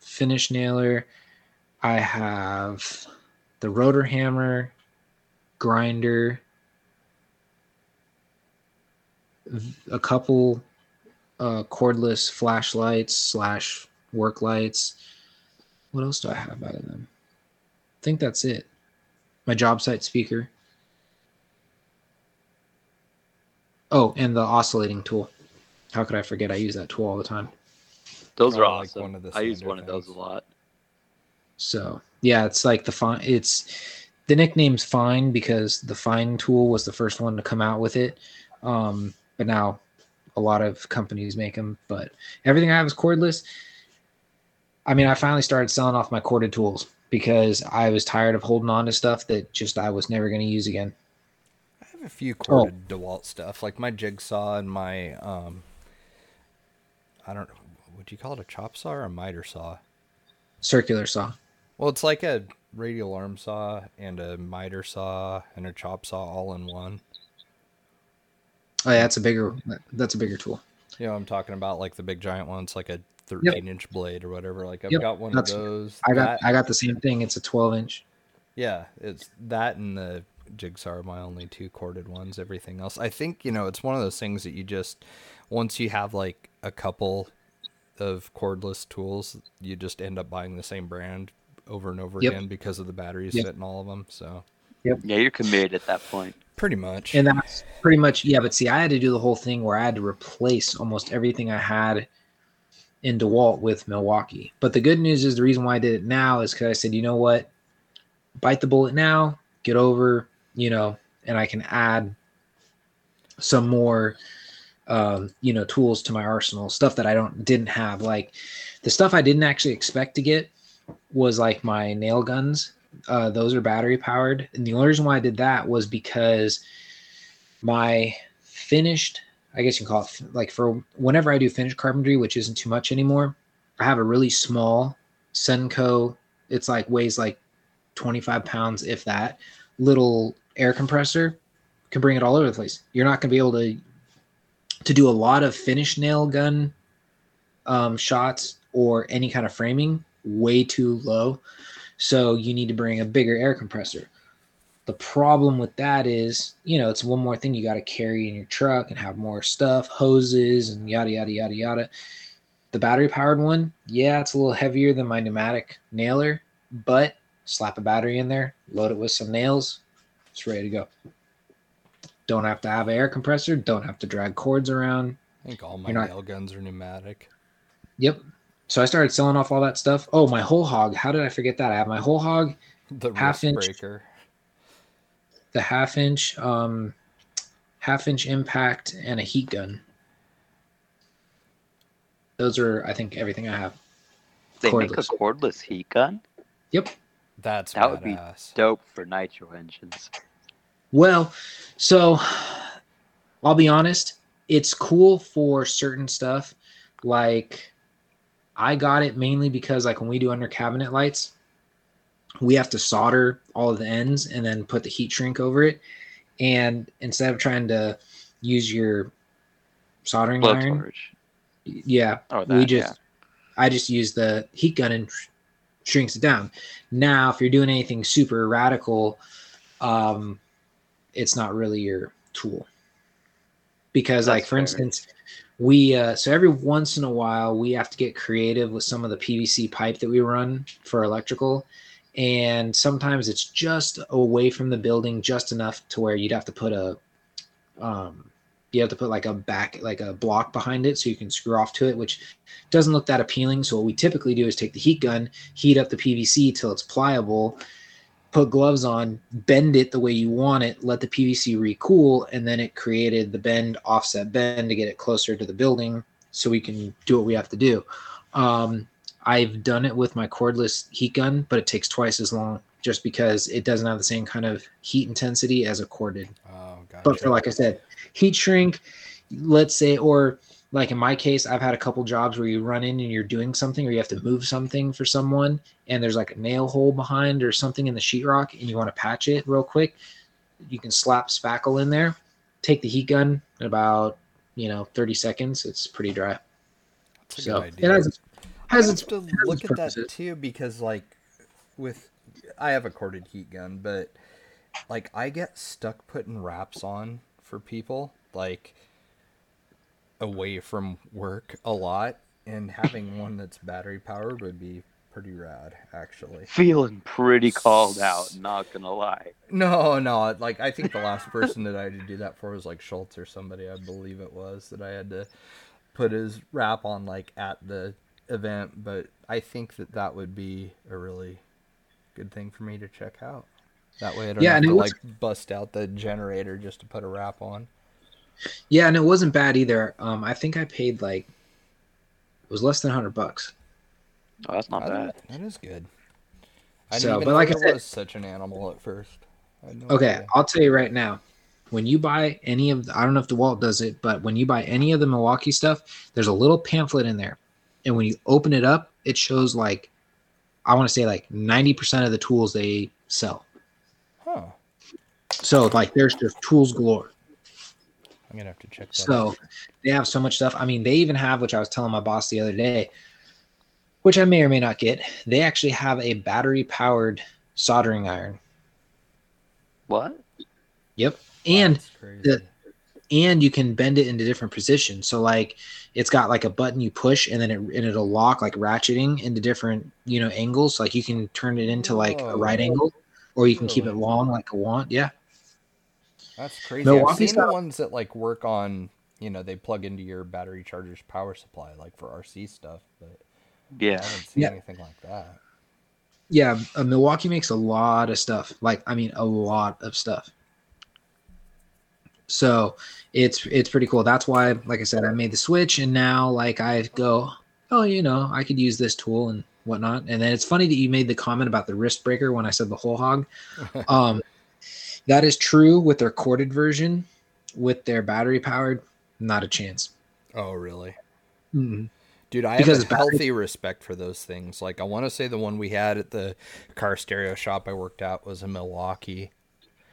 finish nailer. I have the rotor hammer, grinder, a couple uh, cordless flashlights slash work lights. What else do I have out of them? I think that's it. My job site speaker. Oh, and the oscillating tool. How could I forget? I use that tool all the time.
Those are
Probably like
awesome.
one of the
I use one of those a lot.
So yeah, it's like the Fein. It's the nickname's Fein because the Fein tool was the first one to come out with it. Um, but now a lot of companies make them. But everything I have is cordless. I mean, I finally started selling off my corded tools because I was tired of holding on to stuff that just I was never going to use again.
I have a few
Oh.
corded DeWalt stuff, like my jigsaw and my um. I don't know. Would you call it a chop saw or a miter saw?
Circular saw.
Well, it's like a radial arm saw and a miter saw and a chop saw all in one.
Oh yeah, that's a bigger. That's a bigger tool.
You know, I'm talking about like the big giant one. It's like a 13 inch blade or whatever. Like I've
Yep,
got one of those.
I got.
That-
I got the same thing. It's a 12 inch.
Yeah, it's that and the jigsaw are my only two corded ones. Everything else, I think you know, it's one of those things that you just once you have like a couple of cordless tools, you just end up buying the same brand over and over
Yep.
again because of the batteries
Yep.
fit in all of them. So yep.
Yeah, you're committed at that point.
pretty much.
And that's pretty much yeah. But see, I had to do the whole thing where I had to replace almost everything I had in DeWalt with Milwaukee. But the good news is the reason why I did it now is because I said, you know what, bite the bullet now, get over, you know, and I can add some more, um, you know, tools to my arsenal, stuff that I don't didn't have. Like the stuff I didn't actually expect to get was like my nail guns uh, those are battery powered. And the only reason why I did that was because my finished, I guess you can call it like for whenever I do finished carpentry, which isn't too much anymore, I have a really small Senco. It's like weighs like 25 pounds, if that. Little air compressor can bring it all over the place. You're not going to be able to to do a lot of finish nail gun um, shots or any kind of framing. Way too low, so you need to bring a bigger air compressor. The problem with that is, you know, it's one more thing you got to carry in your truck and have more stuff, hoses and yada yada yada yada. The battery powered one, yeah, it's a little heavier than my pneumatic nailer, but slap a battery in there, load it with some nails, it's ready to go. Don't have to have an air compressor, don't have to drag cords around.
I think all my
You're not-
nail guns are pneumatic.
Yep. So I started selling off all that stuff. Oh, my Hole Hawg. How did I forget that? I have my Hole Hawg,
The
Half inch.
breaker.
the half inch, um, half inch impact, and a heat gun. Those are, I think, everything I have.
They make a
Cordless.
cordless heat gun.
Yep.
That's
That would be. Dope for nitro engines.
Well, so I'll be honest, it's cool for certain stuff. Like I got it mainly because like when we do under cabinet lights, we have to solder all of the ends and then put the heat shrink over it. And instead of trying to use your soldering iron,
Blowtorch.
yeah,
Oh, that,
we just
yeah.
I just use the heat gun and sh- shrinks it down. Now, if you're doing anything super radical, um, it's not really your tool because, like for
fair.
instance, we uh, so every once in a while we have to get creative with some of the PVC pipe that we run for electrical. And sometimes it's just away from the building, just enough to where you'd have to put a, um, you have to put like a back, like a block behind it, so you can screw off to it, which doesn't look that appealing. So what we typically do is take the heat gun, heat up the PVC till it's pliable, put gloves on, bend it the way you want it, let the PVC recool, and then it created the bend offset bend to get it closer to the building so we can do what we have to do. Um, I've done it with my cordless heat gun, but it takes twice as long just because it doesn't have the same kind of heat intensity as a corded.
Oh, gotcha.
But for like I said, heat shrink, let's say, or like in my case, I've had a couple jobs where you run in and you're doing something or you have to move something for someone and there's like a nail hole behind or something in the sheetrock and you want to patch it real quick. You can slap spackle in there, take the heat gun in about, you know, 30 seconds. It's pretty dry.
That's a
So
good
it
idea.
has,
I
has
have
its,
to
has
look
its
at that too because like with I have a corded heat gun, but like I get stuck putting wraps on for people like away from work a lot and having one that's battery powered would be pretty rad actually.
Feeling pretty called out, not gonna lie.
No, no, like I think the last person that I had to do that for was like Schultz or somebody, I believe it was, that I had to put his wrap on like at the event, but I think that that would be a really good thing for me to check out. That way I don't
Yeah,
have
and
to
was-
like bust out the generator just to put a wrap on.
Yeah, and it wasn't bad either. Um, I think I paid like, it was less than 100 bucks.
Oh, that's not
I
bad.
That is good. I
So,
didn't
but like I said-
was such an animal at first. No
Okay,
idea.
I'll tell you right now. When you buy any of, the, I don't know if DeWalt does it, but when you buy any of the Milwaukee stuff, there's a little pamphlet in there, and when you open it up, it shows like, I want to say like 90% of the tools they sell.
Huh.
So like, there's just tools galore.
I'm gonna have to check that
So
out.
they have so much stuff. I mean, they even have, which I was telling my boss the other day, which I may or may not get. They actually have a battery powered soldering iron.
What?
Yep. And the- and you can bend it into different positions. So like it's got like a button you push and then it and it'll lock like ratcheting into different, you know, angles. Like you can turn it into like a right
Whoa.
angle or you can keep it long like a want. Yeah.
That's crazy.
Milwaukee's
I've seen the ones that like work on, you know, they plug into your battery charger's power supply, like for RC stuff. But yeah, I
Yeah.
haven't seen
Yeah.
anything like that.
Yeah, uh, Milwaukee makes a lot of stuff. Like I mean, a lot of stuff. So it's it's pretty cool. That's why, like I said, I made the switch, and now like I go, oh, you know, I could use this tool and whatnot. And then it's funny that you made the comment about the wrist breaker when I said the Hole Hawg. um, that is true with their corded version. With their battery powered, not a chance.
Oh, really?
Mm-mm.
Dude, I
Because
have a
battery-
healthy respect for those things. Like, I want to say the one we had at the car stereo shop I worked at was in Milwaukee.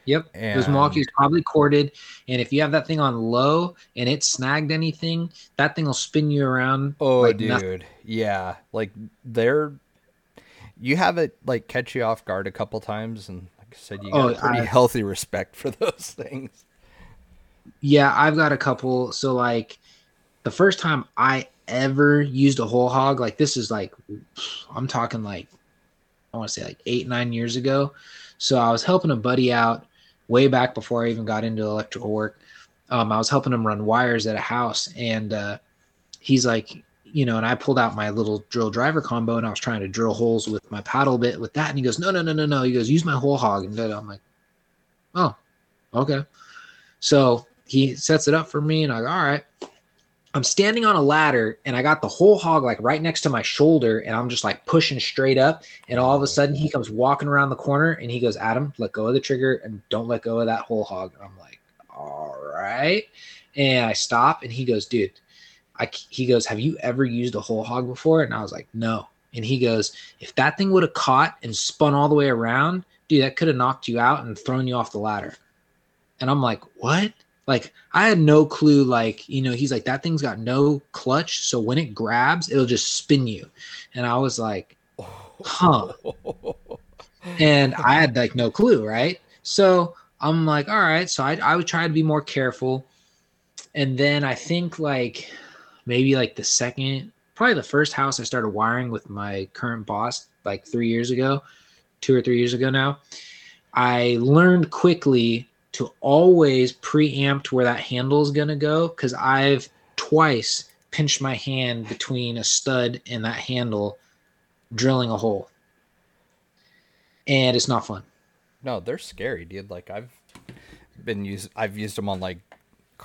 Yep. Those
And-
Milwaukee is probably corded, and if you have that thing on low and it snagged anything, that thing will spin you around.
Oh,
like
dude,
nothing.
yeah, like they're you have it like catch you off guard a couple times, and said, you got
Oh,
a pretty
I-
healthy respect for those things.
Yeah, I've got a couple. So like, the first time I ever used a Hole Hawg, like this is like, I'm talking like, I want to say like eight nine years ago. So I was helping a buddy out way back before I even got into electrical work. Um, I was helping him run wires at a house, and uh, he's like, you know, and I pulled out my little drill driver combo, and I was trying to drill holes with my paddle bit with that, and he goes, no, no, no, no, no. He goes, use my Hole Hawg, and I'm like, oh, okay. So he sets it up for me, and I go, all right. I'm standing on a ladder, and I got the Hole Hawg like right next to my shoulder, and I'm just like pushing straight up. And all of a sudden, he comes walking around the corner, and he goes, Adam, let go of the trigger, and don't let go of that Hole Hawg. And I'm like, all right. And I stop, and he goes, dude, I, he goes, have you ever used a Hole Hawg before? And I was like, no. And he goes, if that thing would have caught and spun all the way around, dude, that could have knocked you out and thrown you off the ladder. And I'm like, what? Like, I had no clue. Like, you know, he's like, that thing's got no clutch. So when it grabs, it'll just spin you. And I was like, huh. And I had like no clue, right? So I'm like, all right. So I, I would try to be more careful. And then I think like maybe like the second, probably the first house I started wiring with my current boss like three years ago, two or three years ago now. I learned quickly to always preamp to where that handle is going to go because I've twice pinched my hand between a stud and that handle drilling a hole. And it's not fun.
No, they're scary, dude. Like I've been used, I've used them on like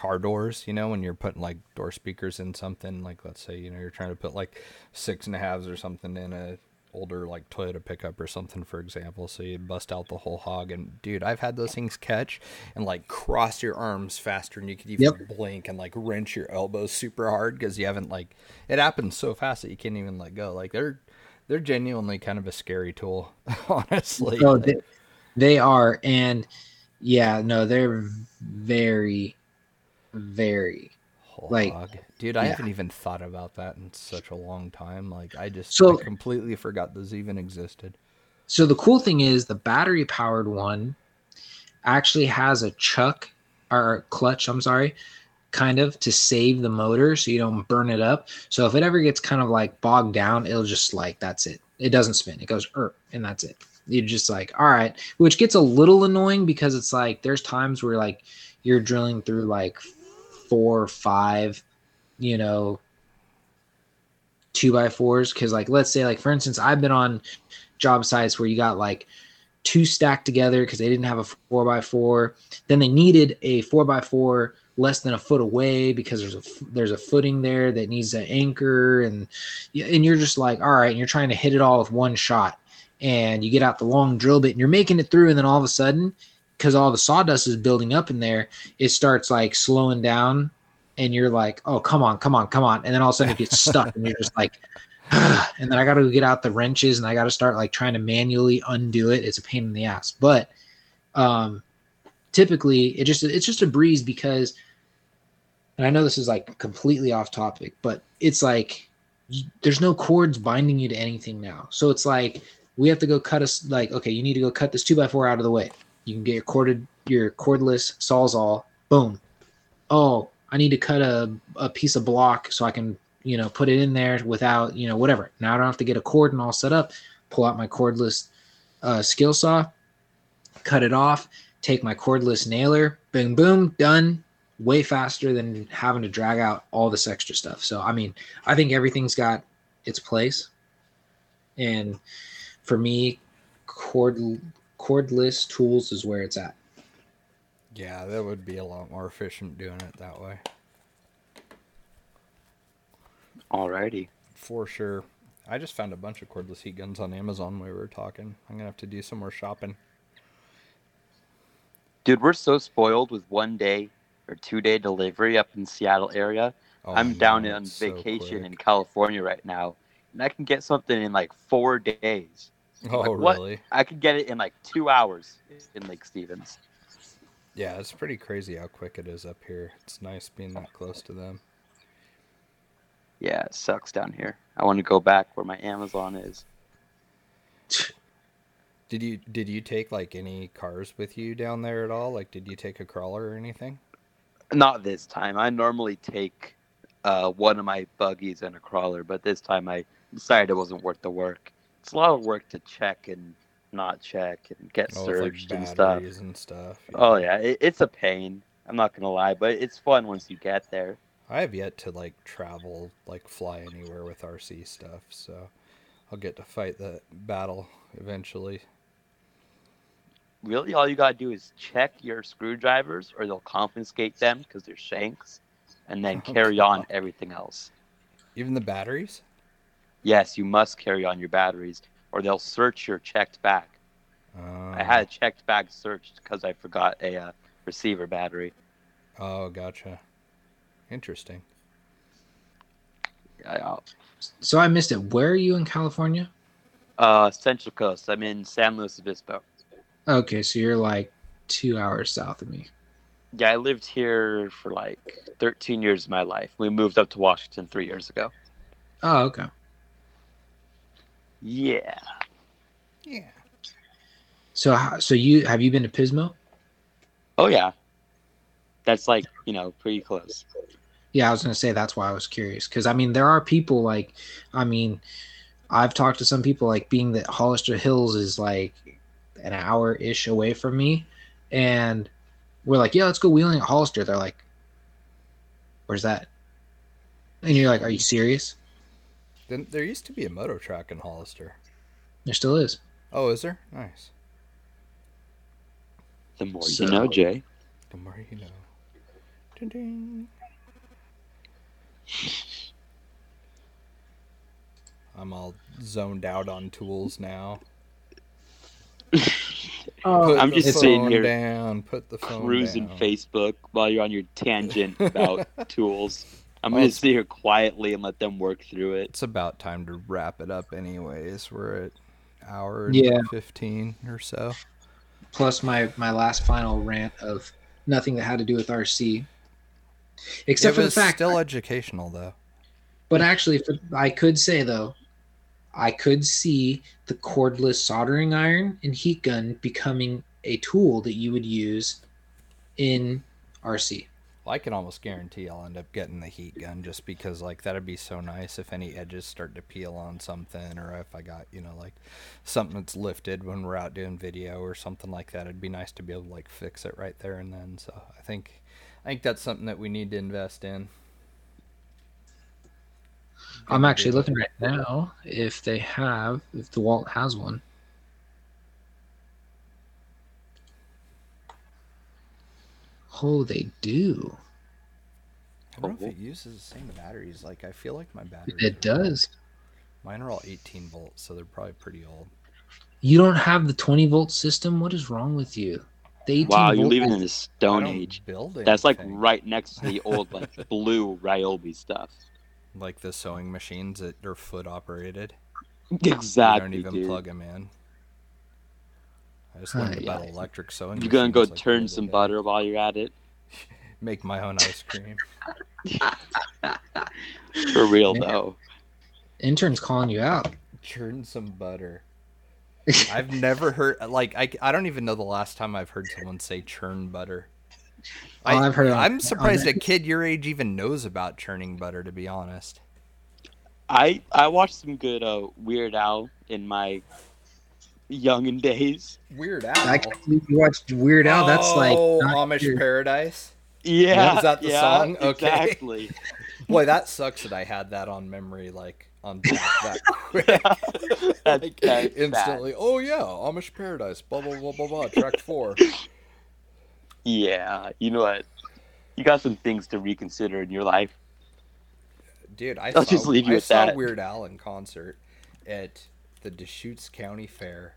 car doors. You know, when you're putting like door speakers in something, like let's say you know you're trying to put like six and a halves or something in a older like Toyota pickup or something, for example. So you bust out the Hole Hawg, and dude, I've had those things catch and like cross your arms faster than you could even
Yep.
blink, and like wrench your elbows super hard because you haven't like it happens so fast that you can't even let go. Like they're they're genuinely kind of a scary tool, honestly.
No, they, they are, and yeah, no, they're very, very.
Whole
Like,
hog. dude, I
yeah.
haven't even thought about that in such a long time. Like, I just
So-
I completely forgot those even existed.
So the cool thing is the battery powered one actually has a chuck or clutch. I'm sorry, kind of to save the motor so you don't burn it up. So if it ever gets kind of like bogged down, it'll just like that's it. It doesn't spin. It goes er, and that's it. You're just like, all right, which gets a little annoying because it's like there's times where like you're drilling through like four or five, you know, two by fours. Cause like let's say like for instance, I've been on job sites where you got like two stacked together because they didn't have a four by four. Then they needed a four by four less than a foot away because there's a there's a footing there that needs an anchor and and you're just like all right and you're trying to hit it all with one shot and you get out the long drill bit and you're making it through and then all of a sudden because all the sawdust is building up in there it starts like slowing down and you're like oh come on come on come on and then all of a sudden it gets stuck and you're just like and then I got to get out the wrenches and I got to start like trying to manually undo it. It's a pain in the ass, but um, typically it just it's just a breeze because, and I know this is like completely off topic, but it's like there's no cords binding you to anything now. So it's like we have to go cut us like okay, you need to go cut this two by four out of the way. You can get your corded your cordless sawzall. Boom. Oh, I need to cut a a piece of block so I can you know, put it in there without, you know, whatever. Now I don't have to get a cord and all set up. Pull out my cordless uh, skill saw, cut it off, take my cordless nailer, boom, boom, done. Way faster than having to drag out all this extra stuff. So, I mean, I think everything's got its place. And for me, cord cordless tools is where it's at.
Yeah, that would be a lot more efficient doing it that way.
Alrighty.
For sure. I just found a bunch of cordless heat guns on Amazon while we were talking. I'm gonna have to do some more shopping.
Dude, we're so spoiled with one day or two day delivery up in Seattle area
Oh,
I'm
I
down on
it's so
vacation in California right now, and I can get something in like four days.
Oh,
like, what?
really?
I could get it in like two hours in Lake Stevens.
Yeah, it's pretty crazy how quick it is up here. It's nice being that close to them.
Yeah, it sucks down here. I want to go back where my Amazon is.
Did you did you take like any cars with you down there at all? Like, did you take a crawler or anything?
Not this time. I normally take uh, one of my buggies and a crawler, but this time I decided it wasn't worth the work. It's a lot of work to check and not check and get
Oh, with, like,
searched and stuff.
and stuff.
Oh yeah, it, it's a pain. I'm not gonna lie, but it's fun once you get there.
I have yet to like travel, like fly anywhere with RC stuff, so I'll get to fight the battle eventually.
Really, all you gotta do is check your screwdrivers, or they'll confiscate them because they're shanks, and then
Oh,
carry on everything else.
Even the batteries?
Yes, you must carry on your batteries, or they'll search your checked bag.
Uh,
I had a checked bag searched because I forgot a uh, receiver battery.
Oh, gotcha. Interesting.
So I missed it. Where are you in California?
uh, Central Coast. I'm in San Luis Obispo.
Okay, so you're like two hours south of me.
Yeah, I lived here for like 13 years of my life. We moved up to Washington three years ago.
Oh, okay.
Yeah.
Yeah.
So, so you have you been to Pismo?
Oh yeah. That's like you know pretty close.
Yeah, I was gonna say that's why I was curious because I mean there are people like, I mean, I've talked to some people like being that Hollister Hills is like an hour ish away from me, and we're like, yeah, let's go wheeling at Hollister. They're like, where's that? And you're like, are you serious?
Then there used to be a moto track in Hollister.
There still is.
Oh, is there? Nice.
The more
So-
you know, Jay.
The more you know. Ding ding. I'm all zoned out on tools now.
Oh,
I'm just sitting here
down. Put the phone
Cruising
down.
Facebook while you're on your tangent about tools. I'm
Oh,
gonna
it's-
sit here quietly and let them work through it.
It's about time to wrap it up, anyways. We're at hour
Yeah.
fifteen or so.
plus my my last final rant of nothing that had to do with RC, except
it
for the fact.
still educational, though.
But actually, for, I could say though, I could see the cordless soldering iron and heat gun becoming a tool that you would use in RC.
I can almost guarantee I'll end up getting the heat gun just because, like, that'd be so nice if any edges start to peel on something, or if I got, you know, like something that's lifted when we're out doing video or something like that. It'd be nice to be able to like fix it right there and then. So I think, I think that's something that we need to invest in.
I'm actually looking right now if they have, if DeWalt has one. Oh, they do.
I oh, don't know if it uses the same batteries. Like, I feel like my batteries.
It
are-
does.
Mine are all 18 volts, so they're probably pretty old.
You don't have the 20 volt system. What is wrong with you? The
Wow, you're living
is-
in the Stone Age.
Build
That's like
anything.
right next to the old like blue Ryobi stuff.
like the sewing machines that are foot operated.
Exactly,
you don't even
dude.
plug them in. I just learned
yeah.
about electric sewing.
You're gonna go
machines, like,
turn some
day.
butter while you're at it.
Make my own ice cream.
For real
Man.
though.
intern's calling you out.
Churn some butter. I've never heard like I, I don't even know the last time I've heard someone say churn butter.
Oh, I, have heard.
I'm surprised a kid your age even knows about churning butter. To be honest,
I I watched some good uh, Weird Al in my youngin days.
Weird Al.
I you watched Weird Al. That's oh, like
oh,
not
Amish
your-
Paradise.
Yeah,
is that the
yeah,
song? Okay.
Exactly.
Boy, that sucks that I had that on memory, like on tap that quick.
That's-
like,
that's bad.
instantly. Oh yeah, Amish Paradise. Blah blah blah blah blah. Track four.
Yeah, you know what? You got some things to reconsider in your life.
Dude, I
I'll
saw,
just leave you
I
with
saw
that.
Weird Al in concert at the Deschutes County Fair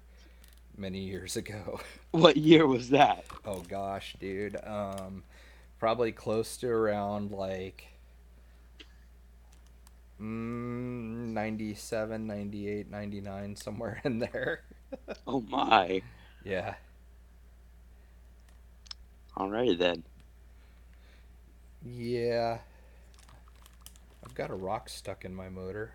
many years ago.
What year was that?
Oh gosh, dude. Um, probably close to around like Mm, 97, 98, 99, somewhere in there.
Oh my.
Yeah.
Alrighty then.
Yeah. I've got a rock stuck in my motor.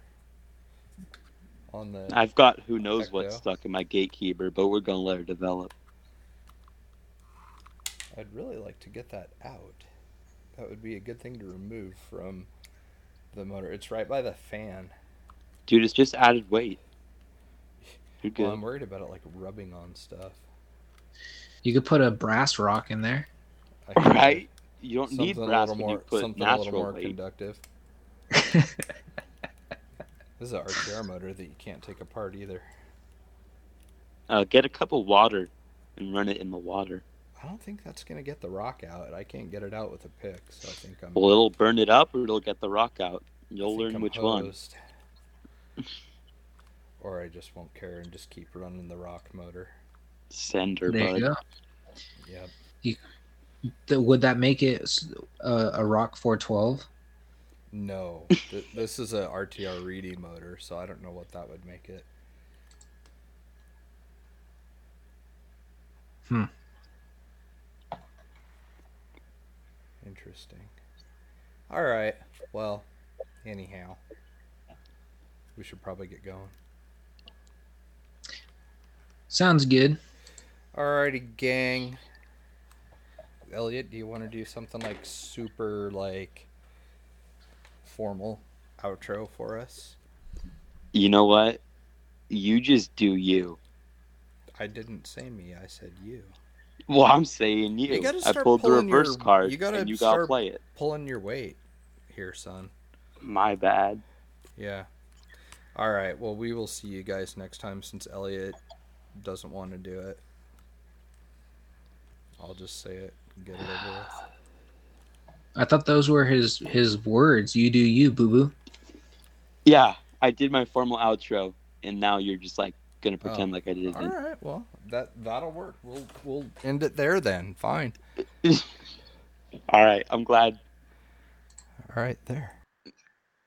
On the
I've got who knows what's
Ecto.
stuck in my gatekeeper, but we're gonna let her develop.
I'd really like to get that out. That would be a good thing to remove from the motor. It's right by the fan.
Dude, it's just added weight. You're good.
Well, I'm worried about it like rubbing on stuff.
You could put a brass rock in there.
Right? You don't need
something a
brass
little
when you
more,
put
something a little more
weight.
conductive. This is an RTR motor that you can't take apart either.
Uh, get a cup of water and run it in the water.
I don't think that's gonna get the rock out. I can't get it out with a pick, so I think I'm.
Well, it'll burn it up or it'll get the rock out. You'll learn
I'm
which one.
or I just won't care and just keep running the rock motor.
Send her,
There
bud.
you go.
Yep.
Th- Would that make it s- uh, a rock 412?
No, th- this is a RTR Reedy motor, so I don't know what that would make it.
Hmm.
Interesting. All right. Well, anyhow, we should probably get going.
Sounds good.
Alrighty, gang. Elliot, do you want to do something like super like formal outro for us?
You know what? You just do you.
I didn't say me. I said you.
Well, I'm saying you.
You
I pulled the reverse
your-
card,
you gotta
and you gotta play it.
Pulling your weight here, son.
My bad.
Yeah. All right. Well, we will see you guys next time since Elliot doesn't want to do it. I'll just say it and get it over with.
I thought those were his his words. You do you, boo boo.
Yeah, I did my formal outro, and now you're just like gonna oh. pretend like I didn't.
All right. Well, that that'll work. We'll we'll end it there then. Fine.
All right, I'm glad.
All right. There.